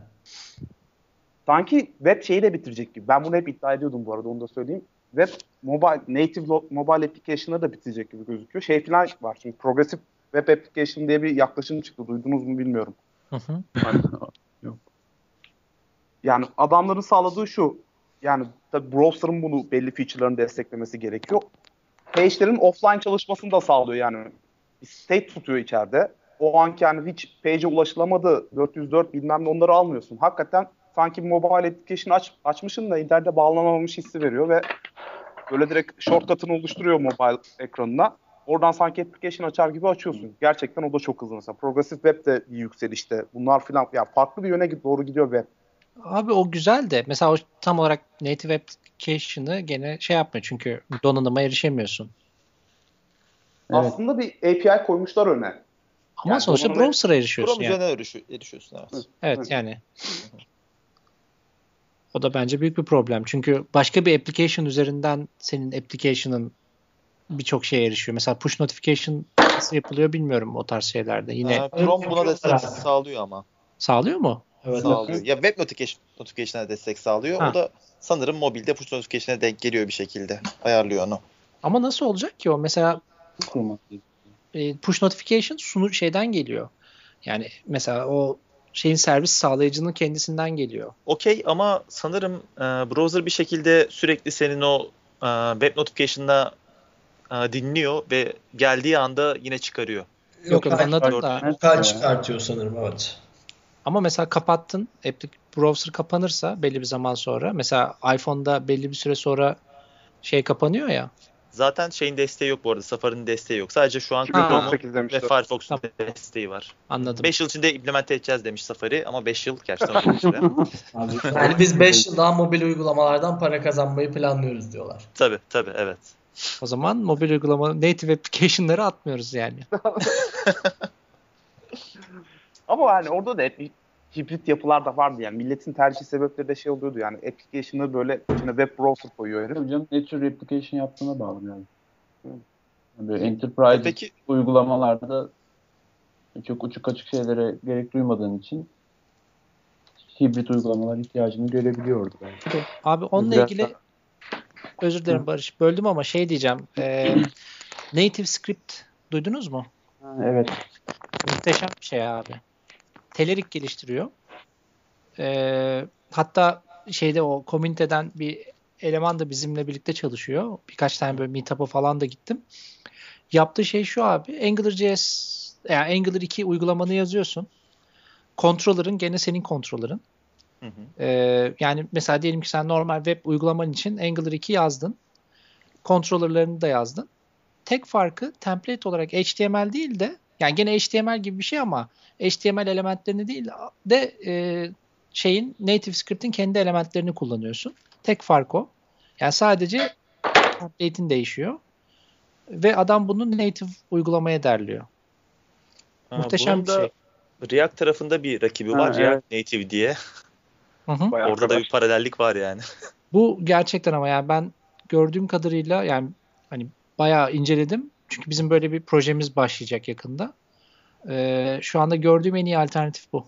Sanki web şeyi de bitirecek gibi. Ben bunu hep iddia ediyordum bu arada onu da söyleyeyim. Web mobile native lo- mobile application'ları da bitirecek gibi gözüküyor. Şey falan var. Şimdi progressive web application diye bir yaklaşım çıktı. Duydunuz mu bilmiyorum. Hı hı. Yani adamların sağladığı şu. Yani tabii browser'ın bunu belli feature'larını desteklemesi gerekiyor. Page'lerin offline çalışmasını da sağlıyor yani. Bir state tutuyor içeride. O anki yani hiç page'e ulaşılamadı 404 bilmem ne onları almıyorsun. Hakikaten sanki mobile application aç, açmışsın da internete bağlanamamış hissi veriyor ve böyle direkt shortcut'ını oluşturuyor mobile ekranına. Oradan sanki application açar gibi açıyorsun. Gerçekten o da çok hızlı mesela. Progressive Web de bir yükselişte. Bunlar filan ya farklı bir yöne doğru gidiyor web. Abi o güzel de mesela o tam olarak native application'ı gene şey yapmıyor çünkü donanıma erişemiyorsun. Evet. Aslında bir API koymuşlar öne. Ama Yani sonuçta browser'a erişiyorsun Chrome yani. erişiyorsun evet. Evet Evet. yani. O da bence büyük bir problem. Çünkü başka bir application üzerinden senin application'ın birçok şeye erişiyor. Mesela push notification nasıl yapılıyor bilmiyorum o tarz şeylerde. Yine Ee, Chrome buna destek sağlıyor ama. sağlıyor mu? Evet. Sağlıyor. Ya web notification, notification'a destek sağlıyor. Ha. O da sanırım mobilde push notification'a denk geliyor bir şekilde. Ayarlıyor onu. Ama nasıl olacak ki o? Mesela e, push notification sunu şeyden geliyor. Yani mesela o şeyin servis sağlayıcının kendisinden geliyor. Okey ama sanırım e, browser bir şekilde sürekli senin o e, web notification'da e, dinliyor ve geldiği anda yine çıkarıyor. Yok, Lokal, anladım da. lokal çıkartıyor sanırım evet. Ama mesela kapattın, browser kapanırsa belli bir zaman sonra, mesela iPhone'da belli bir süre sonra şey kapanıyor ya, Zaten şeyin desteği yok bu arada. Safari'nin desteği yok. Sadece şu an. Chrome'un 2018 ve demişler. Firefox'un Tamam. desteği var. Anladım. 5 yıl içinde implemente edeceğiz demiş Safari ama 5 yıl gerçekten uzun süre. Abi, Yani biz 5 yıl daha mobil uygulamalardan para kazanmayı planlıyoruz diyorlar. tabii tabii evet. O zaman mobil uygulama native application'ları atmıyoruz yani. Ama yani orada da hibrit yapılar da vardı yani. Milletin tercih sebepleri de şey oluyordu yani. Application'ı böyle içine web browser koyuyor herif. Tabii canım Nature Replication yaptığına bağlı yani. Yani Böyle enterprise Peki uygulamalarda çok uçuk açık şeylere gerek duymadığın için hibrit uygulamalar ihtiyacını görebiliyordu belki de. Abi onunla Biraz ilgili da- özür dilerim Barış böldüm ama şey diyeceğim. Ee, native script duydunuz mu? Ha, Evet. Muhteşem bir şey abi. Telerik geliştiriyor. Ee, hatta şeyde o komüniteden bir eleman da bizimle birlikte çalışıyor. Birkaç tane böyle meetup'a falan da gittim. Yaptığı şey şu abi. AngularJS yani Angular 2 uygulamanı yazıyorsun. Controller'ın gene senin controller'ın. Hı hı. Ee, yani mesela diyelim ki sen normal web uygulaman için Angular 2 yazdın. Controller'larını da yazdın. Tek farkı template olarak HTML değil de yani gene HTML gibi bir şey ama HTML elementlerini değil de e, şeyin native script'in kendi elementlerini kullanıyorsun. Tek fark o. Yani sadece template'in değişiyor. Ve adam bunu native uygulamaya derliyor. Ha, Muhteşem bir şey. React tarafında bir rakibi Ha, var. evet. React Native diye. Hı hı. Bayağı Orada da bir paralellik var yani. Bu gerçekten ama yani ben gördüğüm kadarıyla yani hani bayağı inceledim. Çünkü bizim böyle bir projemiz başlayacak yakında. Ee, şu anda gördüğüm en iyi alternatif bu.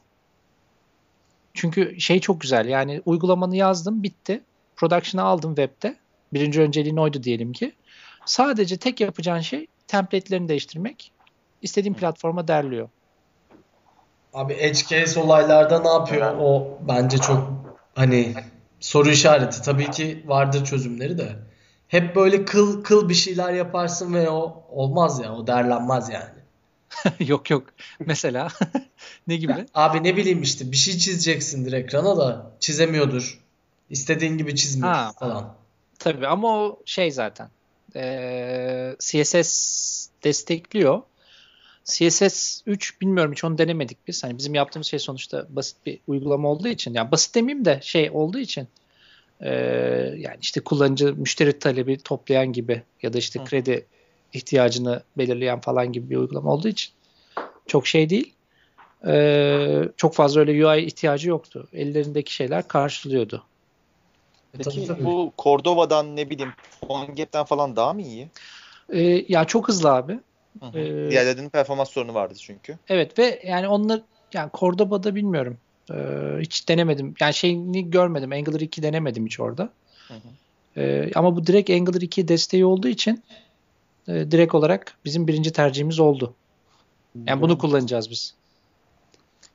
Çünkü şey çok güzel yani uygulamanı yazdım bitti. Production'a aldım webde. Birinci önceliğin oydu diyelim ki. Sadece tek yapacağın şey template'lerini değiştirmek. İstediğin platforma derliyor. Abi edge case olaylarda ne yapıyor? O bence çok hani soru işareti. Tabii ki vardır çözümleri de. Hep böyle kıl kıl bir şeyler yaparsın ve o olmaz ya. O derlenmez yani. yok yok. Mesela ne gibi? Abi ne bileyim işte bir şey çizeceksindir ekrana da çizemiyordur. İstediğin gibi çizmiyor Ha. falan. Tabii ama o şey zaten. Ee, CSS destekliyor. CSS 3 bilmiyorum hiç onu denemedik biz. Hani bizim yaptığımız şey sonuçta basit bir uygulama olduğu için. Yani basit demeyeyim de şey olduğu için. Ee, yani işte kullanıcı müşteri talebi toplayan gibi ya da işte Hı. kredi ihtiyacını belirleyen falan gibi bir uygulama olduğu için çok şey değil. Ee, çok fazla öyle UI ihtiyacı yoktu. Ellerindeki şeyler karşılıyordu. E, Peki bu Cordova'dan ne bileyim PhoneGap'ten falan daha mı iyi? Ee, ya çok hızlı abi. Hı hı. Ee, Diğerlerinin performans sorunu vardı çünkü. Evet ve yani onlar yani Cordoba'da bilmiyorum. Ee, hiç denemedim. Yani şeyini görmedim. Angular 2 denemedim hiç orada. Hı hı. Ee, ama bu direkt Angular 2 desteği olduğu için e, direkt olarak bizim birinci tercihimiz oldu. Yani bunu kullanacağız biz.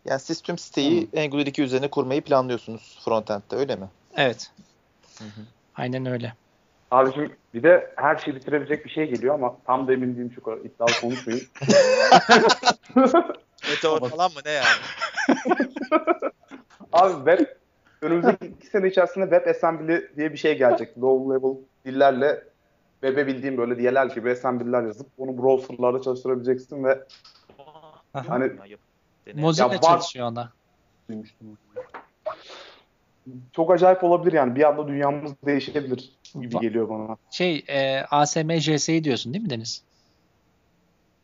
Yani siz tüm siteyi Angular 2 üzerine kurmayı planlıyorsunuz frontend'de öyle mi? Evet. Hı hı. Aynen öyle. Abi şimdi bir de her şeyi bitirebilecek bir şey geliyor ama tam da emin değilim şu kadar iddialı konuşmayayım. Meteor falan mı ne yani? Abi web önümüzdeki iki sene içerisinde web assembly diye bir şey gelecek. Low level dillerle web'e bildiğim böyle diyeler gibi assembly'ler yazıp onu browser'larda çalıştırabileceksin ve hani Mozilla var- çalışıyor ona. Duymuştum. çok acayip olabilir yani. Bir anda dünyamız değişebilir gibi geliyor bana. Şey e, ASM JS'yi diyorsun değil mi Deniz?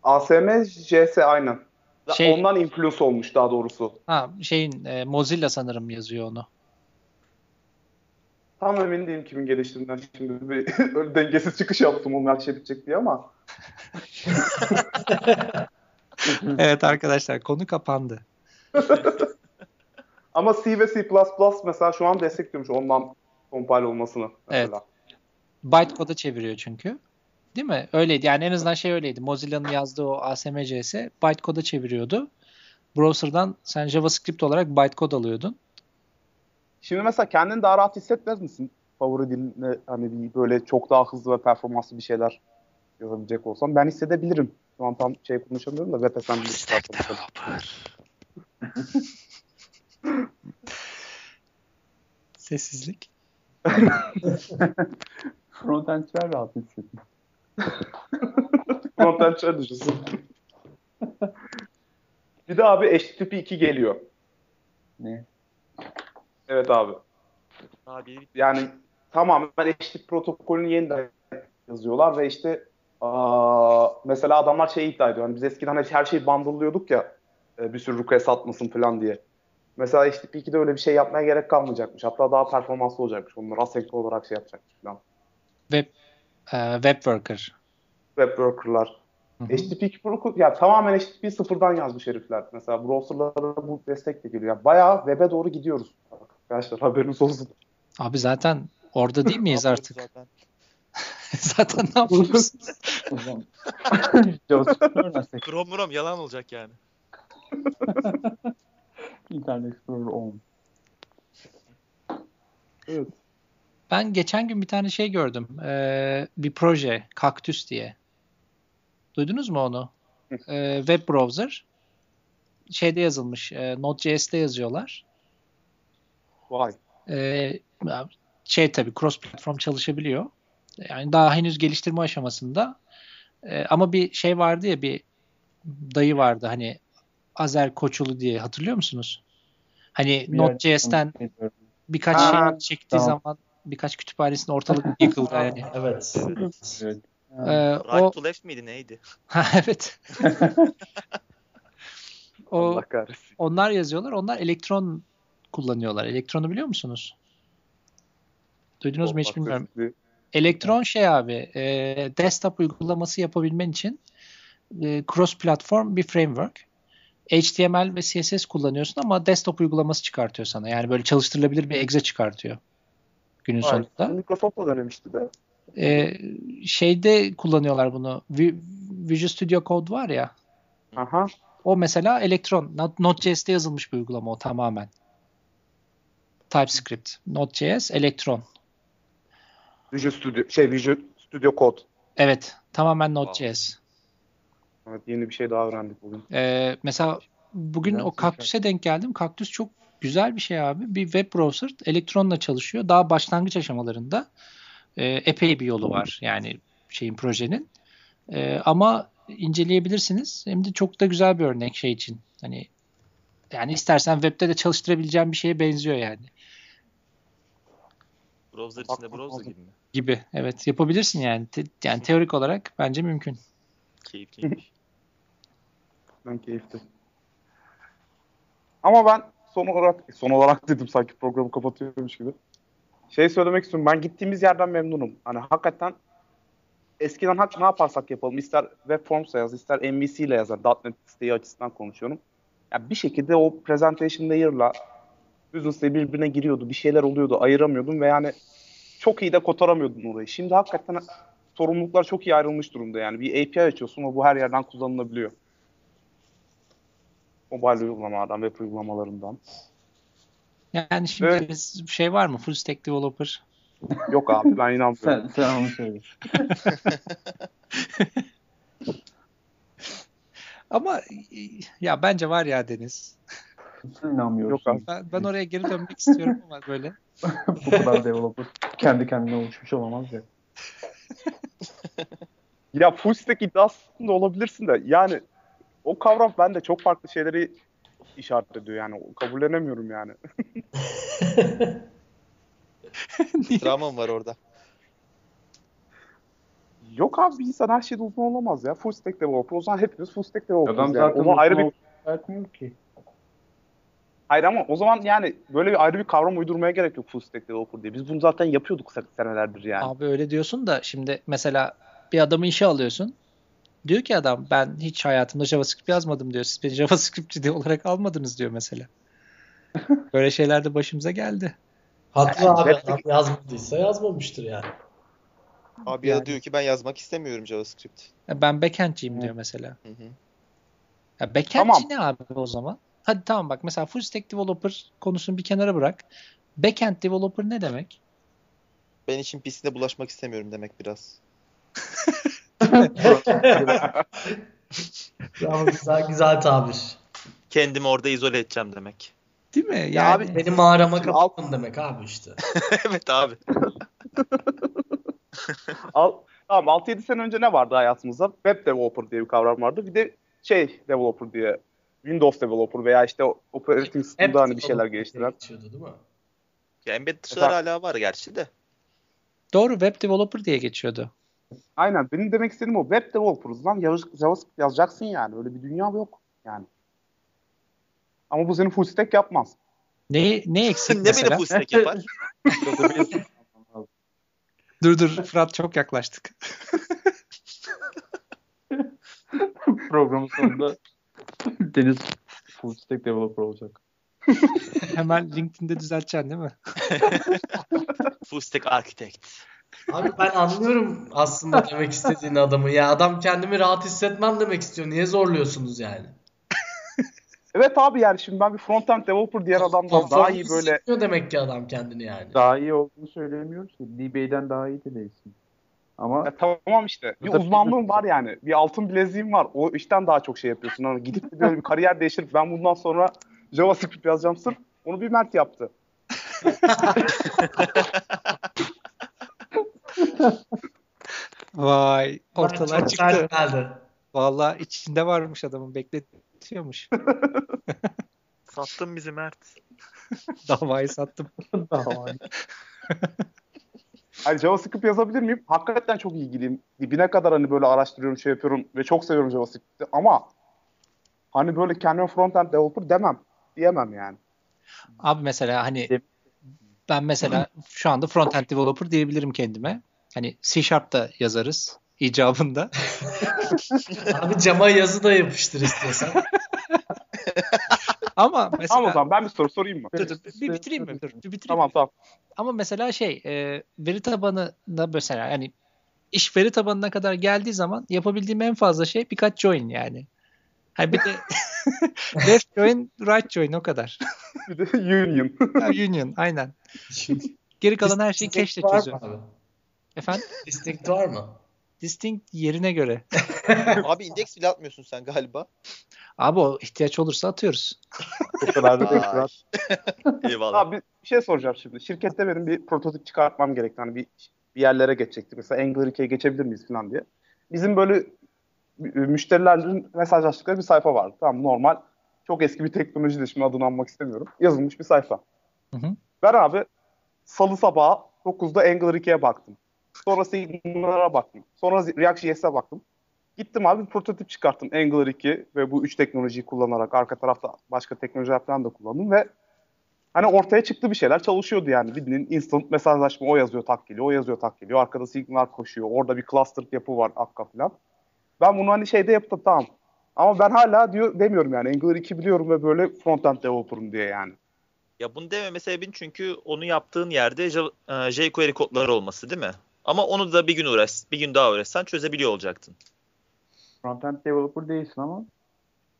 ASM, JS aynen. Şey- Ondan influence olmuş daha doğrusu. Ha şeyin e, Mozilla sanırım yazıyor onu. Tam emin değilim kimin geliştirdiğinden. Şimdi bir öyle dengesiz çıkış yaptım her şey bitecek diye ama. evet arkadaşlar konu kapandı. Ama C ve C++ mesela şu an destekliyormuş ondan compile olmasını. Mesela. Bytecode'a çeviriyor çünkü. Değil mi? Öyleydi. Yani en azından şey öyleydi. Mozilla'nın yazdığı o ASMCS bytecode'a çeviriyordu. Browser'dan sen JavaScript olarak bytecode alıyordun. Şimdi mesela kendini daha rahat hissetmez misin? Favori diline hani bir böyle çok daha hızlı ve performanslı bir şeyler yazabilecek olsam ben hissedebilirim. Şu an tam şey konuşamıyorum da web assembly. Sessizlik. Frontendçiler rahat hissettim. Frontend çalışıyorsun. bir de abi HTTP 2 geliyor. Ne? Evet abi. Abi Yani tamamen HTTP protokolünü yeniden yazıyorlar ve işte aa, mesela adamlar şey iddia ediyor. Hani biz eskiden hep her şeyi bundle'lıyorduk ya e, bir sürü request atmasın falan diye. Mesela HTTP 2'de öyle bir şey yapmaya gerek kalmayacakmış. Hatta daha performanslı olacakmış. Onlar asenkron olarak şey yapacakmış falan. Web e, web worker. Web worker'lar. HTTP 2 protokol ya tamamen HTTP sıfırdan yazmış herifler. Mesela browser'lara bu destek de geliyor. Yani bayağı web'e doğru gidiyoruz. Arkadaşlar haberiniz olsun. Abi zaten orada değil miyiz artık? zaten? zaten ne yapıyoruz? Chrome Chrome yalan olacak yani. Internet Explorer 10. Evet. Ben geçen gün bir tane şey gördüm. Ee, bir proje, Cactus diye. Duydunuz mu onu? Ee, web browser. Şeyde yazılmış. E, Node.js'te yazıyorlar. Vay. Ee, şey tabii cross platform çalışabiliyor. Yani daha henüz geliştirme aşamasında. Ee, ama bir şey vardı ya bir dayı vardı hani Azer Koçulu diye hatırlıyor musunuz? Hani Node.js'ten birkaç Ha, şey çektiği tamam. zaman birkaç kütüphanesinde ortalık yıkıldı yani. Evet. Evet. Ee, o Right to left miydi neydi? Ha, evet. o Allah kahretsin. onlar yazıyorlar. Onlar elektron kullanıyorlar. Elektronu biliyor musunuz? Duydunuz mu hiç bilmiyorum. Elektron şey abi, e, desktop uygulaması yapabilmen için e, cross platform bir framework. HTML ve CSS kullanıyorsun ama desktop uygulaması çıkartıyor sana. Yani böyle çalıştırılabilir bir exe çıkartıyor günün Vay. sonunda. Microsoft'la denemişti de. E, şeyde kullanıyorlar bunu. Vi- Visual Studio Code var ya. Aha. O mesela elektron. Not- Node.js'te yazılmış bir uygulama o tamamen. TypeScript. Node.js, elektron. Visual Studio, şey Visual Studio Code. Evet. Tamamen Node.js. Evet, yeni bir şey daha öğrendik bugün. Ee, mesela bugün Biraz o kaktüse denk geldim. Kaktüs çok güzel bir şey abi. Bir web browser elektronla çalışıyor. Daha başlangıç aşamalarında. Ee, epey bir yolu var. Yani şeyin projenin. Ee, ama inceleyebilirsiniz. Hem de çok da güzel bir örnek şey için. Hani yani istersen webde de çalıştırabileceğin bir şeye benziyor yani. Browser içinde browser gibi mi? Gibi. Evet yapabilirsin yani. Te- yani teorik olarak bence mümkün. Keyifliymiş. Ben keyifli. Ama ben son olarak son olarak dedim sanki programı kapatıyormuş gibi. Şey söylemek istiyorum. Ben gittiğimiz yerden memnunum. Hani hakikaten eskiden hak ne yaparsak yapalım. ister web forms'a yaz, ister MVC ile yazar. .NET siteyi açısından konuşuyorum. Ya bir şekilde o presentation layer'la business birbirine giriyordu. Bir şeyler oluyordu. Ayıramıyordum ve yani çok iyi de kotaramıyordun orayı. Şimdi hakikaten sorumluluklar çok iyi ayrılmış durumda yani. Bir API açıyorsun ama bu her yerden kullanılabiliyor. Mobile uygulamalardan, web uygulamalarından. Yani şimdi Evet. biz- şey var mı? Full stack developer. Yok abi ben inanmıyorum. Sen, sen onu söyle. Ama ya bence var ya Deniz. Sen inanmıyorsun. Yok abi. Ben, ben oraya geri dönmek istiyorum ama böyle. Bu kadar developer kendi kendine oluşmuş olamaz ya. Ya full stack iddiasında olabilirsin de yani o kavram bende çok farklı şeyleri işaret ediyor yani. Kabullenemiyorum yani. Travmam var orada. Yok abi bir insan her şeyde uzman olamaz ya. Full stack developer. O zaman hepimiz full stack developer'ız Adam yani. zaten O zaman ayrı bir ki. Hayır ama o zaman yani böyle bir ayrı bir kavram uydurmaya gerek yok full stack developer diye. Biz bunu zaten yapıyorduk se- senelerdir yani. Abi öyle diyorsun da şimdi mesela bir adamı işe alıyorsun. Diyor ki adam ben hiç hayatımda JavaScript yazmadım diyor. Siz beni JavaScriptçi olarak almadınız diyor mesela. Böyle şeyler de başımıza geldi. Haklı abi. Web- Adam yazmadıysa yazmamıştır yani. Abi ya Yani. diyor ki ben yazmak istemiyorum JavaScript. Ya Ben backend'ciyim diyor mesela. Hı hı. Ya backend'ci Tamam. ne abi o zaman? Hadi tamam bak mesela full stack developer konusunu bir kenara bırak. Backend developer ne demek? Ben için pisine bulaşmak istemiyorum demek biraz. Ama güzel güzel tabir. Kendimi orada izole edeceğim demek. Değil mi? Yani Ya abi benim mağarama kapatın demek abi işte. evet abi. Al, Tamam 6-7 sene önce ne vardı hayatımızda? Web developer diye bir kavram vardı. Bir de şey developer diye Windows developer veya işte operating system'da hani bir şeyler geliştiren. Geçiyordu değil mi? Ya embedded hala var gerçi de. Doğru web developer diye geçiyordu. Aynen benim demek istediğim o. Web developer'ız lan. JavaScript yazacaksın yani. Öyle bir dünya yok yani. Ama bu seni full stack yapmaz. Ne ne eksik ne mesela? beni full stack yapar? dur dur Fırat çok yaklaştık. Programın sonunda Deniz full stack developer olacak. Hemen LinkedIn'de düzelteceksin değil mi? full stack architect. Abi ben anlıyorum aslında demek istediğin adamı. Ya adam kendimi rahat hissetmem demek istiyor. Niye zorluyorsunuz yani? Evet abi yani şimdi ben bir frontend developer diğer adamdan daha iyi böyle Hissetmiyor demek ki adam kendini yani. Daha iyi olduğunu söylemiyoruz ki. DB'den daha iyi de değilsin. Ama Ya tamam işte. Bir Tabii. uzmanlığın var yani. Bir altın bileziğin var. O işten daha çok şey yapıyorsun. Hani gidip de böyle bir kariyer değiştirip ben bundan sonra JavaScript yazacağım sırf onu bir Mert yaptı. Vay ortalar Çok çıktı. geldi. Vallahi içinde varmış adamın bekletiyormuş. Sattın bizi Mert. Davayı sattım. var. Hani JavaScript yazabilir miyim? Hakikaten çok ilgiliyim. Dibine kadar hani böyle araştırıyorum, şey yapıyorum ve çok seviyorum JavaScript'i ama hani böyle kendime frontend developer demem. Diyemem yani. Abi mesela hani ben mesela şu anda front-end developer diyebilirim kendime. Hani C Sharp'ta yazarız icabında. Abi cama yazı da yapıştır istiyorsan. Ama mesela Tamam o zaman ben bir soru sorayım mı? Dur, dur, bir bitireyim mi? Dur, bir bitireyim. Tamam tamam. Ama mesela şey e, veri tabanına mesela yani iş veri tabanına kadar geldiği zaman yapabildiğim en fazla şey birkaç join yani. Ha bir de left join, right join o kadar. Bir de union. Ha, union aynen. Geri kalan her şeyi çözüyorum. abi? Efendim? Distinct var mı? Distinct yerine göre. Abi indeks bile atmıyorsun sen galiba. Abi o ihtiyaç olursa atıyoruz. o kadar da değil. Fırat. Eyvallah. Abi bir şey soracağım şimdi. Şirkette benim bir prototip çıkartmam gerekti. Hani bir, bir yerlere geçecekti. Mesela Angular 2'ye geçebilir miyiz falan diye. Bizim böyle müşterilerin mesajlaştıkları bir sayfa vardı. Tamam normal. Çok eski bir teknoloji de şimdi adını anmak istemiyorum. Yazılmış bir sayfa. Hı hı. Ben abi salı sabahı 9'da Angular 2'ye baktım. Sonra Signal'lara baktım. Sonra React.js'e baktım. Gittim abi bir prototip çıkarttım Angular 2 ve bu üç teknolojiyi kullanarak arka tarafta başka teknolojiler falan da kullandım ve hani ortaya çıktı bir şeyler çalışıyordu yani. Bildiğin instant mesajlaşma o yazıyor tak geliyor, o yazıyor tak geliyor. Arkada Signal koşuyor. Orada bir cluster yapı var Akka falan. Ben bunu hani şeyde yaptım tamam. Ama ben hala diyor demiyorum yani Angular 2 biliyorum ve böyle frontend developer'ım diye yani. Ya bunu dememe sebebin çünkü onu yaptığın yerde e, jQuery kodları olması değil mi? Ama onu da bir gün uğraş, bir gün daha uğraşsan çözebiliyor olacaktın. Frontend developer değilsin ama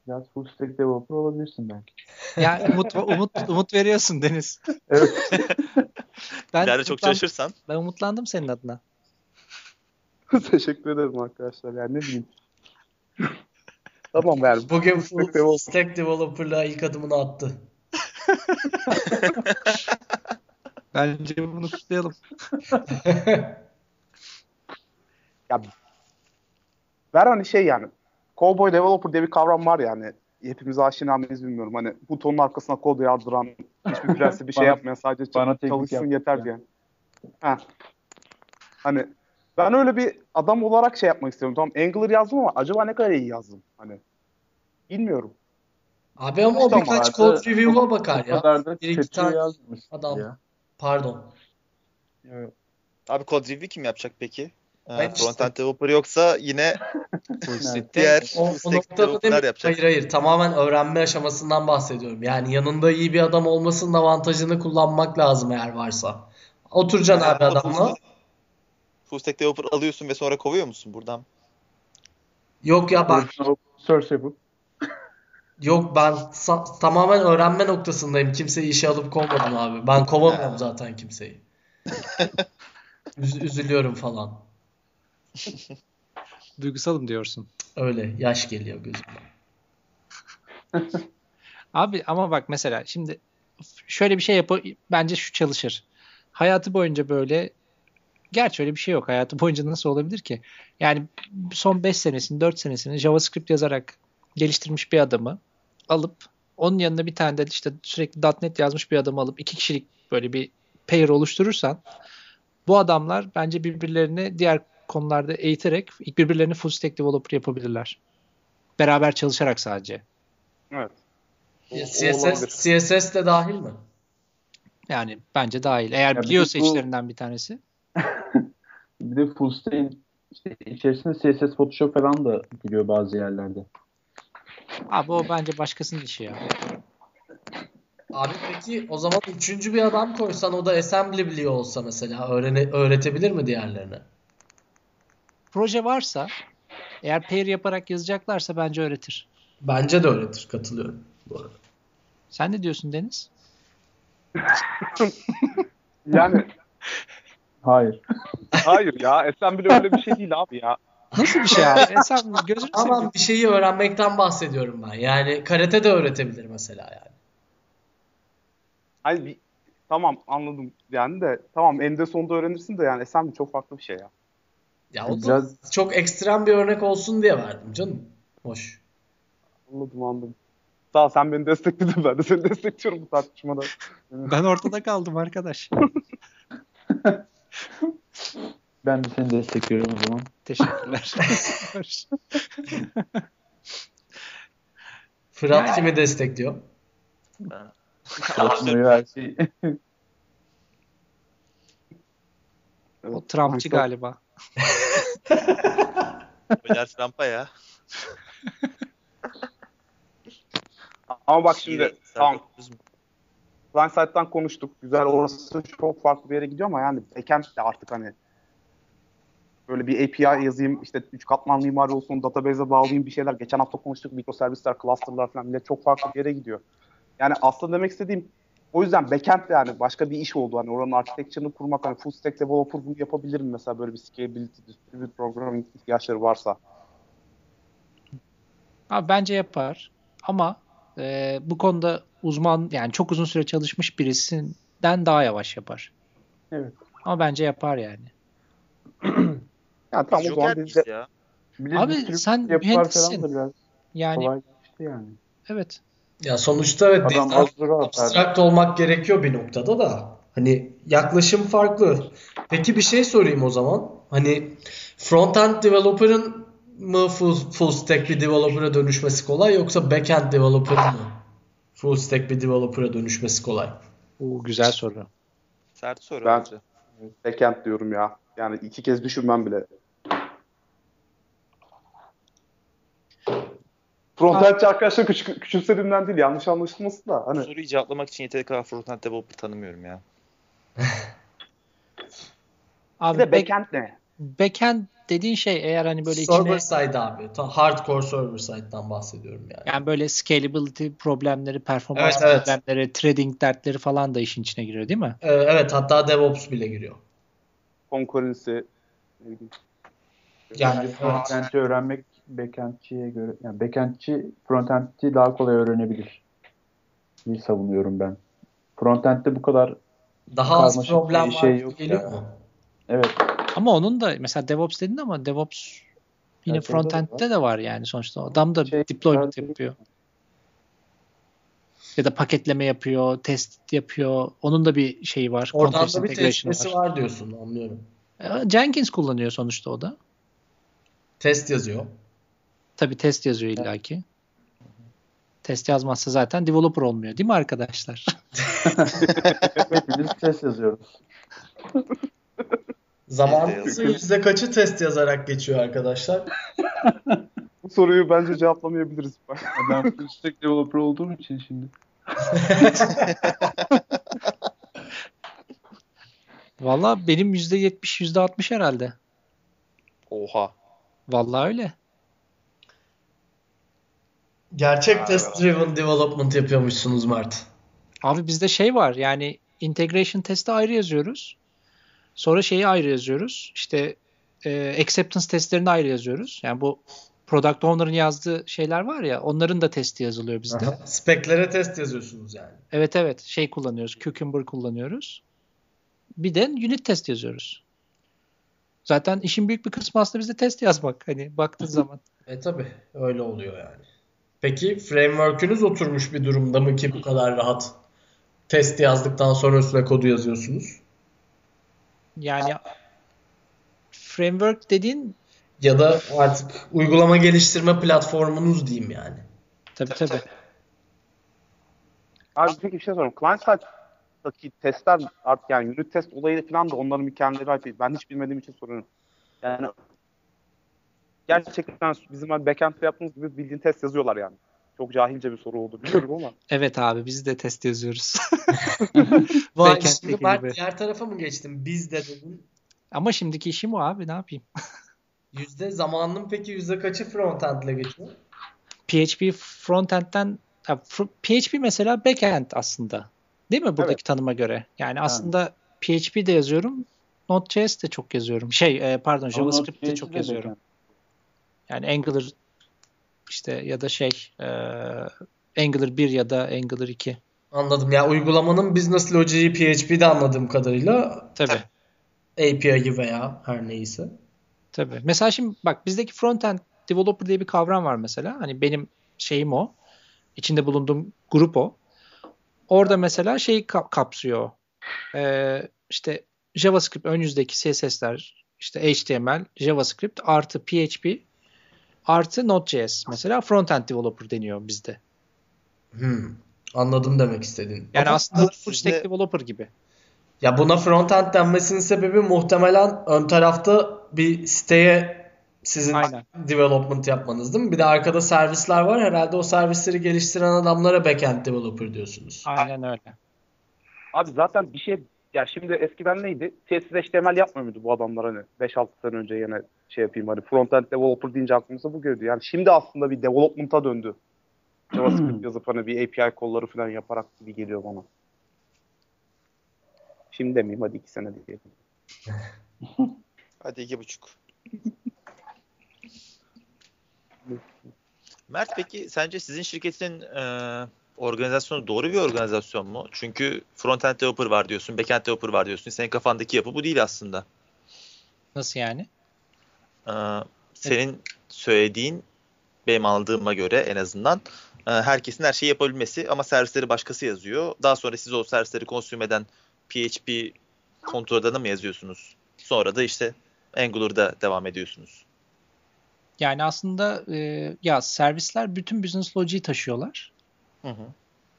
biraz full stack developer olabilirsin belki. Yani umut, umut, umut veriyorsun Deniz. Evet. Ben, İleride çok çalışırsan. ben umutlandım senin adına. Teşekkür ederim arkadaşlar yani ne bileyim. tamam yani. Bugün Stack full developer. stack developer'la ilk adımını attı. Bence bunu kutlayalım. Ben hani şey yani Cowboy Developer diye bir kavram var yani. Hepimiz aşina mıyız bilmiyorum. Hani butonun arkasına kod yazdıran, hiçbir prensibi bir şey Bana- yapmayan sadece bana çalışsın yeter yani. diye. Ha. Hani ben öyle bir adam olarak şey yapmak istiyorum. Tamam Angular yazdım ama acaba ne kadar iyi yazdım? Hani bilmiyorum. Abi ama o birkaç abi. code review'a bakar ya. kadar da Bir iki tane adam. ya. Pardon. Evet. Abi code review kim yapacak peki? Ee, Ben işte. Frontend developer yoksa yine diğer O, o noktada yapacak. Hayır hayır tamamen öğrenme aşamasından bahsediyorum. Yani yanında iyi bir adam olmasının avantajını kullanmak lazım eğer varsa. Oturacaksın abi Ama adamla. Full, full stack developer alıyorsun ve sonra kovuyor musun buradan? Yok ya bak Source yapıp yok ben sa- tamamen öğrenme noktasındayım. Kimseyi işe alıp kovmadım abi. Ben kovamıyorum zaten kimseyi. Üz- üzülüyorum falan. Duygusalım diyorsun. Öyle yaş geliyor gözüme. Abi ama bak mesela şimdi şöyle bir şey yap bence şu çalışır. Hayatı boyunca böyle gerçi öyle bir şey yok. Hayatı boyunca nasıl olabilir ki? Yani son 5 senesini 4 senesini JavaScript yazarak geliştirmiş bir adamı alıp onun yanına bir tane de işte sürekli .NET yazmış bir adamı alıp iki kişilik böyle bir pair oluşturursan bu adamlar bence birbirlerini diğer konularda eğiterek birbirlerini full stack developer yapabilirler. Beraber çalışarak sadece. Evet. O- CSS. CSS de dahil mi? Yani bence dahil. Eğer Ya biliyorsa bu- içlerinden bir tanesi. Bir de full stack'in işte içerisinde CSS Photoshop falan da giriyor bazı yerlerde. Abi o bence başkasının işi ya. Abi peki o zaman üçüncü bir adam koysan o da assembly biliyor olsa mesela öğrene, öğretebilir mi diğerlerine? Proje varsa eğer pair yaparak yazacaklarsa bence öğretir. Bence de öğretir. Katılıyorum bu arada. Sen ne diyorsun Deniz? Yani Hayır. hayır ya Assembly öyle bir şey değil abi ya. Nasıl bir şey abi? E sen gözünü seveyim. Ama bir şeyi öğrenmekten bahsediyorum ben. Yani karate de öğretebilir mesela yani. Hani bir, tamam anladım yani de tamam eninde sonunda öğrenirsin de yani Assembly çok farklı bir şey ya. Ya o da Biraz çok ekstrem bir örnek olsun diye verdim canım. Hoş. Anladım anladım. Sağ ol sen beni destekledin ben de seni destekliyorum bu tartışmada. Ben ortada kaldım arkadaş. ben de seni destekliyorum o zaman. Teşekkürler. Fırat Yani- kimi destekliyor? Çalışmayı her o Trumpçı galiba. Öder Trump'a ya. Ama bak şimdi tamam Client side'dan konuştuk. Güzel orası çok farklı bir yere gidiyor ama yani backend de artık hani böyle bir API yazayım işte üç katmanlı mimari olsun database'e bağlayayım bir şeyler. Geçen hafta konuştuk mikroservisler, cluster'lar falan bile çok farklı bir yere gidiyor. Yani aslında demek istediğim o yüzden backend de yani başka bir iş oldu. Hani oranın architecture'ını kurmak hani full stack developer bunu yapabilir mi mesela böyle bir scalability, distributed programming ihtiyaçları varsa. Abi bence yapar. Ama e, bu konuda uzman yani çok uzun süre çalışmış birisinden daha yavaş yapar. Evet. Ama bence yapar yani. Yani tamam o zaman biz de ya? Abi sen mühendissin. Yani yani. evet. Ya sonuçta evet Adam abstrakt olmak gerekiyor bir noktada da. Hani yaklaşım farklı. Peki bir şey sorayım o zaman. Hani front-end developer'ın mı full, full stack bir developer'a dönüşmesi kolay yoksa back-end developer'ın mı full stack bir developer'a dönüşmesi kolay? Bu güzel soru. Sert soru Ben- bence. backend diyorum ya. Yani iki kez düşünmem bile. Frontendçi arkadaşlar küçük, küçümsediğimden değil yanlış anlaşılmasın da. Bu Hani soruyu cevaplamak için yeteri kadar frontend developer tanımıyorum ya. Abi bir de back- backend ne? Backend dediğin şey eğer hani böyle server içine side abi. Ta- Hardcore server side'dan bahsediyorum yani. yani böyle scalability problemleri, performans Evet, evet. problemleri, trading dertleri falan da işin içine giriyor değil mi? Ee, evet hatta DevOps bile giriyor. Bileyim. Yani frontend'i öğrenmek backend'çiye göre yani backend'çi frontend'i daha kolay öğrenebilir. diye savunuyorum ben. Frontend'de bu kadar daha az problem var şey gibi yok geliyor ya. mu? evet Ama onun da mesela DevOps dedin ama DevOps yine Evet, da frontend'de de var yani sonuçta. Adam da Şey, deployment yapıyor. Ya da paketleme yapıyor, test yapıyor. Onun da bir şeyi var. Oradan da bir testmesi var diyorsun anlıyorum. E, Jenkins kullanıyor sonuçta o da. Test yazıyor. Tabii test yazıyor illaki. Test yazmazsa zaten developer olmuyor değil mi arkadaşlar? hepimiz test yazıyoruz. Zamanımızın yüzde kaçı test yazarak geçiyor arkadaşlar? Bu soruyu bence cevaplamayabiliriz. Ben full stack developer olduğum için şimdi. Valla benim %70, %60 herhalde. Oha. Vallahi öyle. Gerçek test driven development yapıyormuşsunuz Mert. Abi bizde şey var yani integration testi ayrı yazıyoruz. Sonra şeyi ayrı yazıyoruz. İşte e, acceptance testlerini ayrı yazıyoruz. Yani bu product owner'ın yazdığı şeyler var ya onların da testi yazılıyor bizde. Aha. Speklere test yazıyorsunuz yani. Evet evet şey kullanıyoruz. Cucumber kullanıyoruz. Bir de unit test yazıyoruz. Zaten işin büyük bir kısmı aslında bizde test yazmak. Hani baktığın zaman. E tabi öyle oluyor yani. Peki framework'ünüz oturmuş bir durumda mı ki bu kadar rahat test yazdıktan sonra üstüne kodu yazıyorsunuz? Yani framework dediğin Ya da artık uygulama geliştirme platformunuz diyeyim yani. tabii tabii. Abi peki bir şey sorayım. Client side'daki testler artık yani unit test olayı falan da onların bir kendileri ait değil. Ben hiç bilmediğim için soruyorum. Yani gerçekten bizim backend'de yaptığımız gibi bildiğin test yazıyorlar yani. Çok cahilce bir soru oldu biliyorum ama. Evet abi biz de test yazıyoruz. Vay şimdi ben gibi. diğer tarafa mı geçtim? Biz de dedim. Ama şimdiki işim o abi ne yapayım? Yüzde zamanının peki yüzde kaçı frontend'le geçiyor? PHP frontend'den PHP mesela backend aslında. Değil mi buradaki tanıma göre? Yani aslında PHP de yazıyorum. Node.js de çok yazıyorum. Şey e, pardon JavaScript de çok yazıyorum. Yani Angular işte ya da şey e, Angular 1 ya da Angular 2. Anladım. Ya uygulamanın business logiği PHP'de anladığım kadarıyla Tabii. API'yi veya her neyse. Tabii. Mesela şimdi bak bizdeki frontend developer diye bir kavram var mesela. Hani benim şeyim o. İçinde bulunduğum grup o. Orada mesela şeyi kap- kapsıyor. Ee, işte JavaScript ön yüzdeki CSS'ler, işte HTML, JavaScript artı PHP artı Node.js mesela frontend developer deniyor bizde. Hmm. Anladım demek istediğin. Yani Ama aslında full stack developer gibi. ya buna frontend denmesinin sebebi muhtemelen ön tarafta bir siteye sizin Aynen. development yapmanız değil mi? Bir de arkada servisler var. Herhalde o servisleri geliştiren adamlara backend developer diyorsunuz. Aynen öyle. Abi zaten bir şey ya şimdi eskiden neydi? CSS HTML yapmıyor muydu bu adamlar hani 5-6 sene önce yine şey yapayım hani frontend developer deyince aklımıza bu geliyor. Yani şimdi aslında bir development'a döndü. JavaScript yazıp hani bir API kolları falan yaparak gibi geliyor bana. Şimdi demeyeyim hadi 2 sene diyelim. Hadi iki buçuk. Mert peki sence sizin şirketin e, organizasyonu doğru bir organizasyon mu? Çünkü frontend developer var diyorsun, backend developer var diyorsun. Senin kafandaki yapı bu değil aslında. Nasıl yani? E, senin söylediğin benim anladığıma göre en azından e, herkesin her şeyi yapabilmesi ama servisleri başkası yazıyor. Daha sonra siz o servisleri konsüm eden PHP kontrol alanı mı yazıyorsunuz? Sonra da işte Angular'da devam ediyorsunuz. Yani aslında e, ya servisler bütün business logic'i taşıyorlar. Hı hı.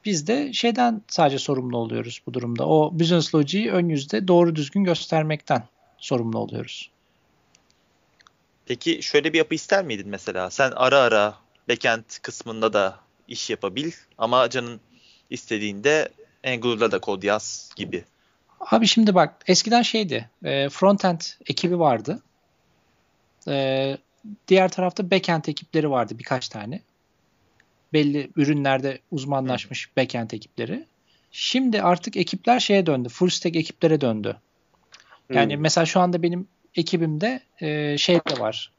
Biz de şeyden sadece sorumlu oluyoruz bu durumda. O business logic'i ön yüzde doğru düzgün göstermekten sorumlu oluyoruz. Peki şöyle bir yapı ister miydin mesela? Sen ara ara backend kısmında da iş yapabil ama canın istediğinde Angular'da da kod yaz gibi. Abi şimdi bak eskiden şeydi e, frontend ekibi vardı. E, diğer tarafta backend ekipleri vardı birkaç tane. Belli ürünlerde uzmanlaşmış backend ekipleri. Şimdi artık ekipler şeye döndü. Full stack ekiplere döndü. Yani Hmm. mesela şu anda benim ekibimde e, şey de var.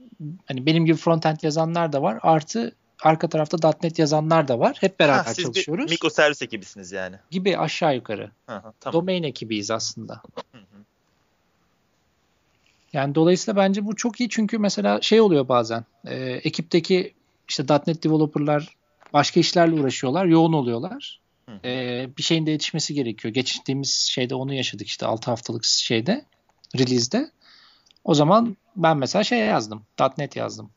Hani benim gibi frontend yazanlar da var. Artı arka tarafta .NET yazanlar da var. Hep beraber Ha, siz çalışıyoruz. bir mikroservis ekibisiniz yani. Gibi aşağı yukarı. Hı, tamam. Domain ekibiyiz aslında. Hı hı. Yani dolayısıyla bence bu çok iyi çünkü mesela şey oluyor bazen. e, ekipteki işte .NET developerlar başka işlerle uğraşıyorlar. Yoğun oluyorlar. Hı. E, bir şeyin de yetişmesi gerekiyor. Geçtiğimiz şeyde onu yaşadık işte 6 haftalık şeyde release'de. O zaman ben mesela şey yazdım. .NET yazdım.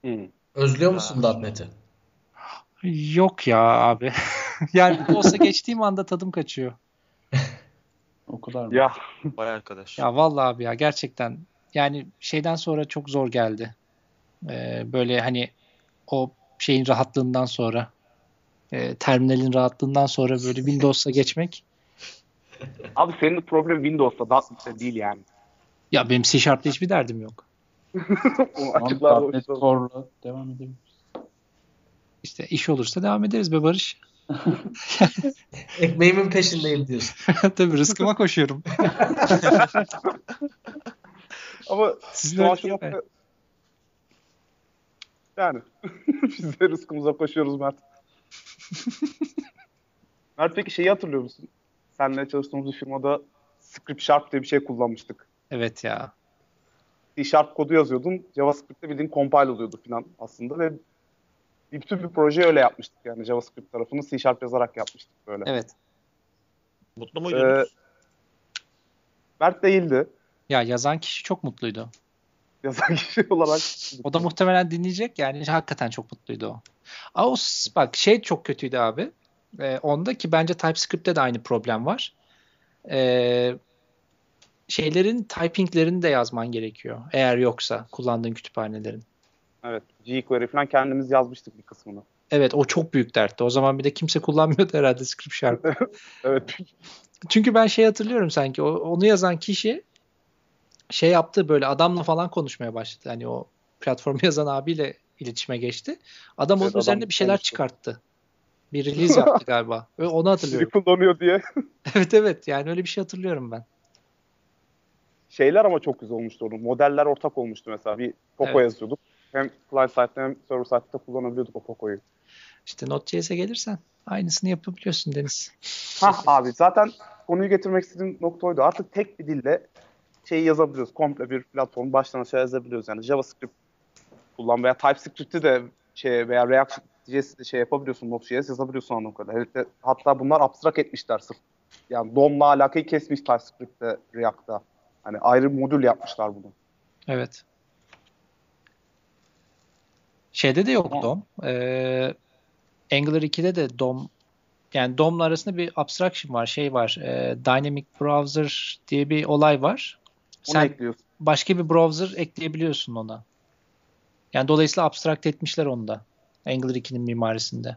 Hmm. Özlüyor musun .NET'i? Yok ya abi. yani olsa geçtiğim anda tadım kaçıyor. O kadar mı? Ya Vay arkadaş. Ya vallahi abi ya gerçekten yani şeyden sonra çok zor geldi. Ee, böyle hani o şeyin rahatlığından sonra e, terminalin rahatlığından sonra böyle Windows'a geçmek. abi senin problem Windows'ta .NET'te değil yani. Ya benim C Sharp'ta hiçbir derdim yok. Tamam, Core'la devam edelim. İşte iş olursa devam ederiz be Barış. Ekmeğimin peşindeyim diyorsun. Tabii rızkıma koşuyorum. Ama Sizin şu an öyle şu değil mi? nokta... Yani biz de rızkımıza koşuyoruz Mert. Mert peki şeyi hatırlıyor musun? Seninle çalıştığımız bir firmada Script Sharp diye bir şey kullanmıştık. Evet ya. C Sharp kodu yazıyordun. JavaScript'te bildiğin compile oluyordu falan aslında ve bir bütün bir proje öyle yapmıştık yani JavaScript tarafını C Sharp yazarak yapmıştık böyle. Evet. Mutlu muydunuz? Ee, Mert değildi. Ya yazan kişi çok mutluydu. Yazan kişi olarak. O da muhtemelen dinleyecek yani hakikaten çok mutluydu o. Aa, o bak şey çok kötüydü abi. Ee, onda ki bence TypeScript'te de aynı problem var. Ee, şeylerin typinglerini de yazman gerekiyor. Eğer yoksa kullandığın kütüphanelerin. Evet. jQuery falan kendimiz yazmıştık bir kısmını. Evet o çok büyük dertti. O zaman bir de kimse kullanmıyordu herhalde Script Sharp. Evet. Çünkü ben şey hatırlıyorum sanki o, onu yazan kişi şey yaptı böyle adamla falan konuşmaya başladı. Hani o platformu yazan abiyle iletişime geçti. Adam onun Evet, adam üzerine bir şeyler konuştu. çıkarttı. Bir release yaptı galiba. Ve onu hatırlıyorum. kullanıyor diye. evet evet yani öyle bir şey hatırlıyorum ben. Şeyler ama çok güzel olmuştu onun. Modeller ortak olmuştu mesela. Bir Poco Evet. yazıyorduk. Hem client side'de hem server side'de kullanabiliyorduk o Poco'yu. İşte Node.js'e gelirsen aynısını yapabiliyorsun Deniz. Hah abi zaten konuyu getirmek istediğim nokta oydu. Artık tek bir dille şeyi yazabiliyoruz. Komple bir platform baştan aşağı yazabiliyoruz. Yani JavaScript kullan veya TypeScript'i de şey veya React.js'i şey yapabiliyorsun. Node.js yazabiliyorsun anladığım kadar. Evet, de- hatta bunlar abstrak etmişler sırf. Yani DOM'la alakayı kesmiş TypeScript'te React'ta. Hani ayrı modül yapmışlar bunu. Evet. Şeyde de yok DOM. Ee, Angular 2'de de DOM yani DOM'la arasında bir abstraction var. Şey var. e, Dynamic Browser diye bir olay var. Onu Sen ekliyorsun. başka bir browser ekleyebiliyorsun ona. Yani dolayısıyla abstract etmişler onu da. Angular 2'nin mimarisinde.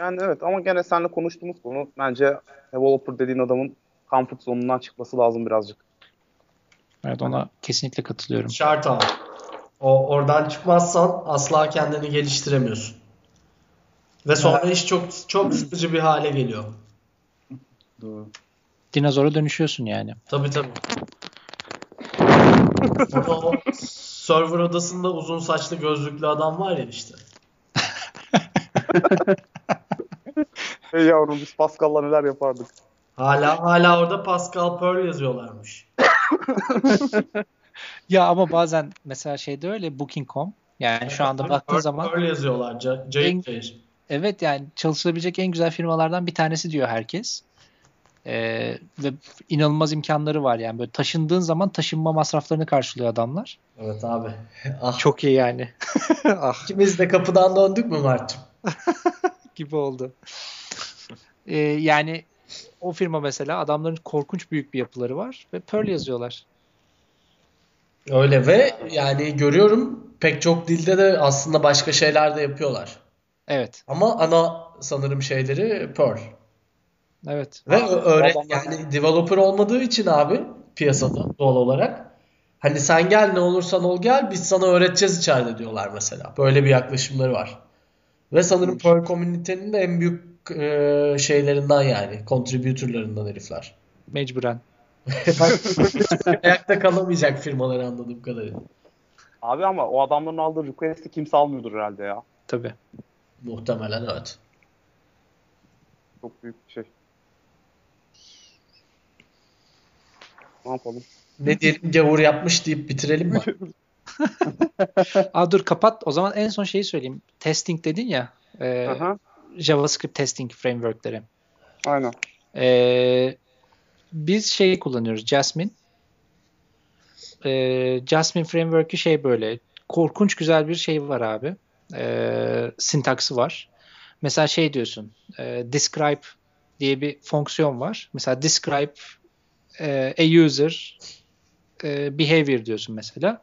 Yani evet ama gene seninle konuştuğumuz konu bence developer dediğin adamın comfort zonundan çıkması lazım birazcık. Evet ona kesinlikle katılıyorum. Şart ama. O oradan çıkmazsan asla kendini geliştiremiyorsun. Ve sonra iş çok çok sıkıcı bir hale geliyor. Doğru. Dinozora dönüşüyorsun yani. Tabii tabii. Orada o server odasında uzun saçlı gözlüklü adam var ya işte. Hey yavrum biz Pascal'la neler yapardık. Hala hala orada Pascal Perl yazıyorlarmış. Ya ama bazen mesela şeyde öyle Booking.com yani şu anda baktığın Perl- zaman Perl yazıyorlar. Ca- Cayır cayır. Evet yani çalışılabilecek en güzel firmalardan bir tanesi diyor herkes. Ee, ve inanılmaz imkanları var yani böyle taşındığın zaman taşınma masraflarını karşılıyor adamlar. Evet abi. Ah. Çok iyi yani. ah İkimiz de kapıdan döndük mü Mert'cim? gibi oldu. Ee, yani o firma mesela adamların korkunç büyük bir yapıları var ve Perl yazıyorlar. Öyle ve yani görüyorum pek çok dilde de aslında başka şeyler de yapıyorlar. Evet. Ama ana sanırım şeyleri Perl. Evet. Ve öğret yani developer olmadığı için abi piyasada doğal olarak hani sen gel ne olursan ol gel biz sana öğreteceğiz içeride diyorlar mesela. Böyle bir yaklaşımları var. Ve sanırım Perl komünitenin de en büyük e, şeylerinden yani contributorlarından herifler. Mecburen. Ayakta kalamayacak firmaları anladığım kadarıyla. Abi ama o adamların aldığı request'i kimse almıyordur herhalde ya. Tabii. Muhtemelen evet. Çok büyük bir şey. Ne yapalım? Ne diyelim gavur yapmış deyip bitirelim mi? Aa, dur kapat. O zaman en son şeyi söyleyeyim. Testing dedin ya. e, Aha, JavaScript testing frameworkleri. aynen. Ee, biz şeyi kullanıyoruz. Jasmine. Ee, Jasmine Framework'ü şey böyle korkunç güzel bir şey var abi. Ee, sintaksı var. Mesela şey diyorsun. e, describe diye bir fonksiyon var. Mesela describe e, a user e, behavior diyorsun mesela.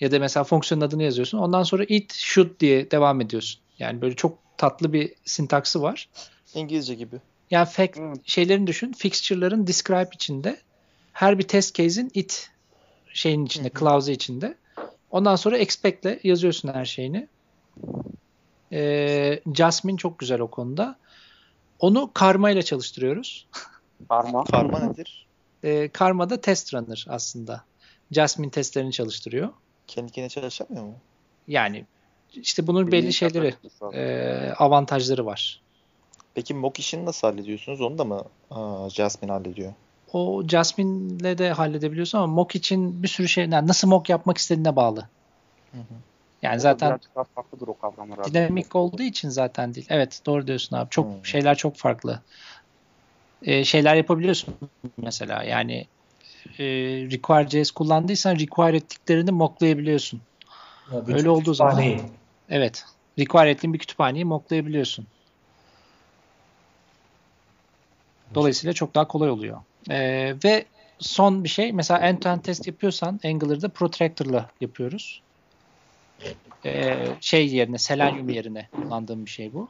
Ya da mesela fonksiyonun adını yazıyorsun. Ondan sonra it should diye devam ediyorsun. Yani böyle çok tatlı bir sintaksı var. İngilizce gibi. Yani fact Evet. şeylerini düşün. Fixture'ların describe içinde her bir test case'in it şeyin içinde, clause'u içinde. Ondan sonra expect'le yazıyorsun her şeyini. Ee, Jasmine çok güzel o konuda. Onu karma ile çalıştırıyoruz. Karma. Karma nedir? Ee, karma da test runner aslında. Jasmine testlerini çalıştırıyor. Kendi kendine çalışamıyor mu? Yani işte bunun belli şeyleri, e, avantajları var. Peki mock işini nasıl hallediyorsunuz? Onu da mı aa, Jasmine hallediyor? o Jasmine'le de halledebiliyorsun ama mock için bir sürü şey yani nasıl mock yapmak istediğine bağlı. Yani zaten Birazcık daha farklıdır o kavramlar. abi. dinamik olduğu için zaten değil. Evet doğru diyorsun abi. Çok Hmm. şeyler çok farklı. Ee, şeyler yapabiliyorsun mesela yani e, Require.js kullandıysan require ettiklerini mocklayabiliyorsun. Ya, Öyle olduğu zaman-. Evet. Require ettiğin bir kütüphaneyi mocklayabiliyorsun. Dolayısıyla çok daha kolay oluyor. Ee, ve son bir şey mesela end-to-end test yapıyorsan Angular'da Protractor'la yapıyoruz. Ee, şey yerine Selenium yerine kullandığım bir şey bu.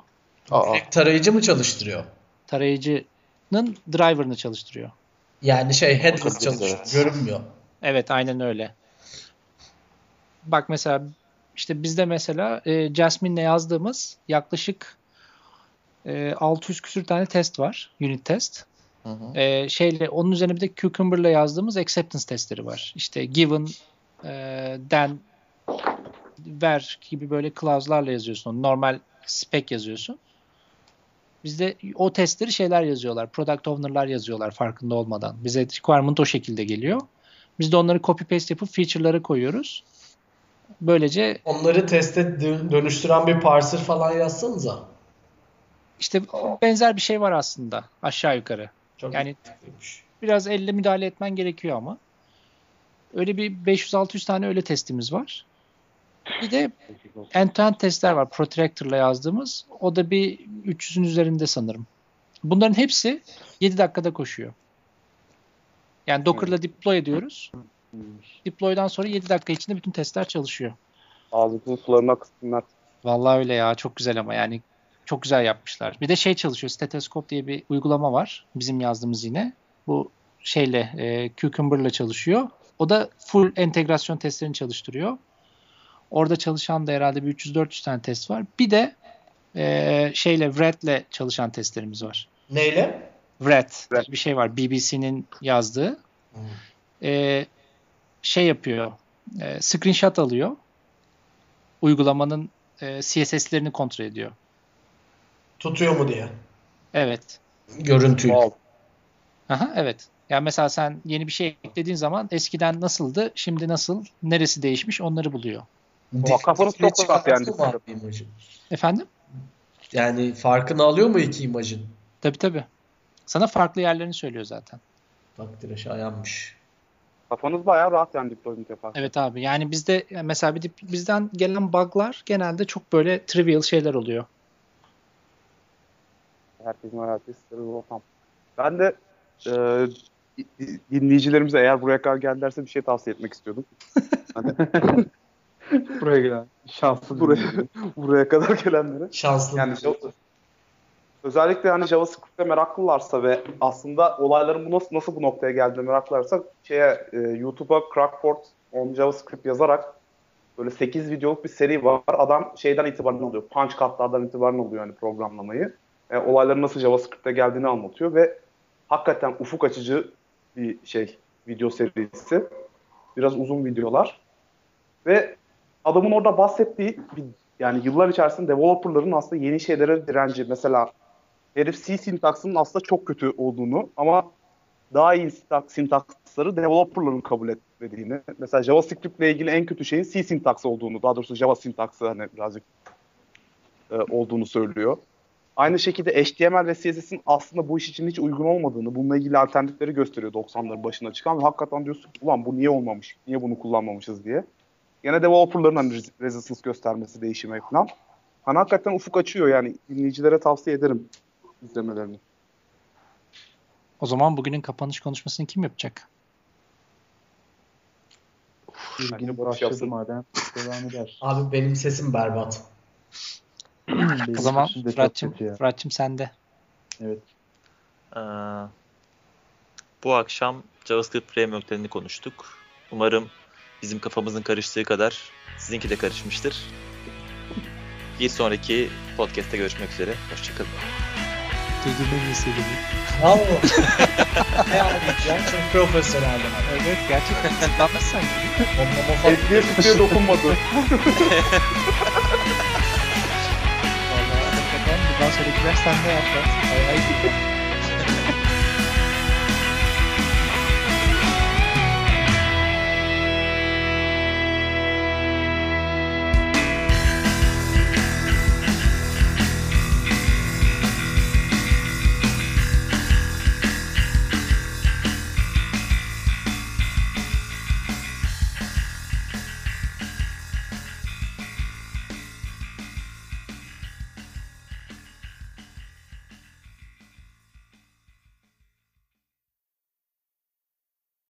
Aa, Direkt tarayıcı mı çalıştırıyor? Tarayıcının driver'ını çalıştırıyor. Yani şey headless çalışıyor. evet. Görünmüyor. Evet aynen öyle. Bak mesela işte bizde mesela e, Jasmine'le yazdığımız yaklaşık e, 600 küsür tane test var. Unit test. Hı hı. E, şeyle onun üzerine bir de Cucumber'la yazdığımız acceptance testleri var. İşte given, e, then, where gibi böyle clause'larla yazıyorsun. Normal spec yazıyorsun. Bizde o testleri şeyler yazıyorlar. Product owner'lar yazıyorlar farkında olmadan. Bize requirement o şekilde geliyor. Biz de onları copy paste yapıp feature'lara koyuyoruz. Böylece Onları teste dö- dönüştüren bir parser falan yazsanıza. işte benzer bir şey var aslında aşağı yukarı. Çok Yani-. Biraz elle müdahale etmen gerekiyor ama. Öyle bir 500-600 tane öyle testimiz var. Bir de end-to-end testler var. Protractor'la yazdığımız. O da bir 300'ün üzerinde sanırım. Bunların hepsi 7 dakikada koşuyor. Yani Docker'la deploy ediyoruz. Deploy'dan sonra 7 dakika içinde bütün testler çalışıyor. ağzımızın sularını akıtsınlar. Vallahi öyle ya. Çok güzel ama yani çok güzel yapmışlar. Bir de şey çalışıyor. Stethoscope diye bir uygulama var. Bizim yazdığımız yine. Bu şeyle e, Cucumber'la çalışıyor. O da full entegrasyon testlerini çalıştırıyor. Orada çalışan da herhalde bir 300-400 tane test var. Bir de e, şeyle Wret'le çalışan testlerimiz var. Neyle? Wret Wret. bir şey var. BBC'nin yazdığı. Hmm. E, şey yapıyor. E, screenshot alıyor. Uygulamanın e, CSS'lerini kontrol ediyor. Tutuyor mu diye. Evet. Görüntüyü. Wow. Aha, evet. Yani mesela sen yeni bir şey eklediğin zaman eskiden nasıldı, şimdi nasıl, neresi değişmiş onları buluyor. Ulan kafanız Display çok rahat yani. çıkartması var bir imajın. Efendim? Yani farkını alıyor mu iki imajın? Tabii tabii. Sana farklı yerlerini söylüyor zaten. Takdire şayanmış. Kafanız bayağı rahat yani deployment yaparken. Evet abi. Yani bizde mesela bir bizden gelen bug'lar genelde çok böyle trivial şeyler oluyor. Herkesin hayatı ister ortam. Ben de e, di- dinleyicilerimize eğer buraya kadar geldilerse bir şey tavsiye etmek istiyordum. Buraya gelen şanslı Buraya- buraya kadar gelenlere. Şanslı. Yani özellikle hani JavaScript'te meraklılarsa ve aslında olayların bu nasıl nasıl bu noktaya geldiğine meraklılarsa şeye e, YouTube'a Crackport on JavaScript yazarak böyle 8 videoluk bir seri var. Adam şeyden itibaren alıyor. Punch kartlardan itibaren alıyor hani programlamayı. E, olayların nasıl JavaScript'te geldiğini anlatıyor ve hakikaten ufuk açıcı bir şey video serisi. Biraz uzun videolar. Ve adamın orada bahsettiği bir, yani yıllar içerisinde developerların aslında yeni şeylere direnci. Mesela herif C sintaksının aslında çok kötü olduğunu ama daha iyi sintak- sintaksları developerların kabul etmediğini. Mesela JavaScript ile ilgili en kötü şeyin C sintaksı olduğunu, daha doğrusu Java sintaksı hani birazcık e, olduğunu söylüyor. Aynı şekilde HTML ve CSS'in aslında bu iş için hiç uygun olmadığını, bununla ilgili alternatifleri gösteriyor 90'ların başına çıkan ve hakikaten diyorsun ulan bu niye olmamış, niye bunu kullanmamışız diye. Gene developerların hani res- resistance göstermesi değişime falan. Hani hakikaten ufuk açıyor yani dinleyicilere tavsiye ederim izlemelerini. O zaman bugünün kapanış konuşmasını kim yapacak? Bence İlgini boş başladı madem devam eder. Abi benim sesim berbat. O zaman Fırat'cığım. Fırat'cığım sende. Evet. Ee, bu akşam JavaScript frameworklerini konuştuk. Umarım bizim kafamızın karıştığı kadar sizinki de karışmıştır. Bir sonraki podcast'te görüşmek üzere. Hoşçakalın. Duyduğum en iyisi gibi. Bravo. ne yapacağım? Çok profesyoneldim. Evet gerçekten kullanmışsan gibi. Onlama falan. Etliye sütüye dokunmadı. Vallahi hakikaten bundan sonrakiler sende yapacağız. Ay ay.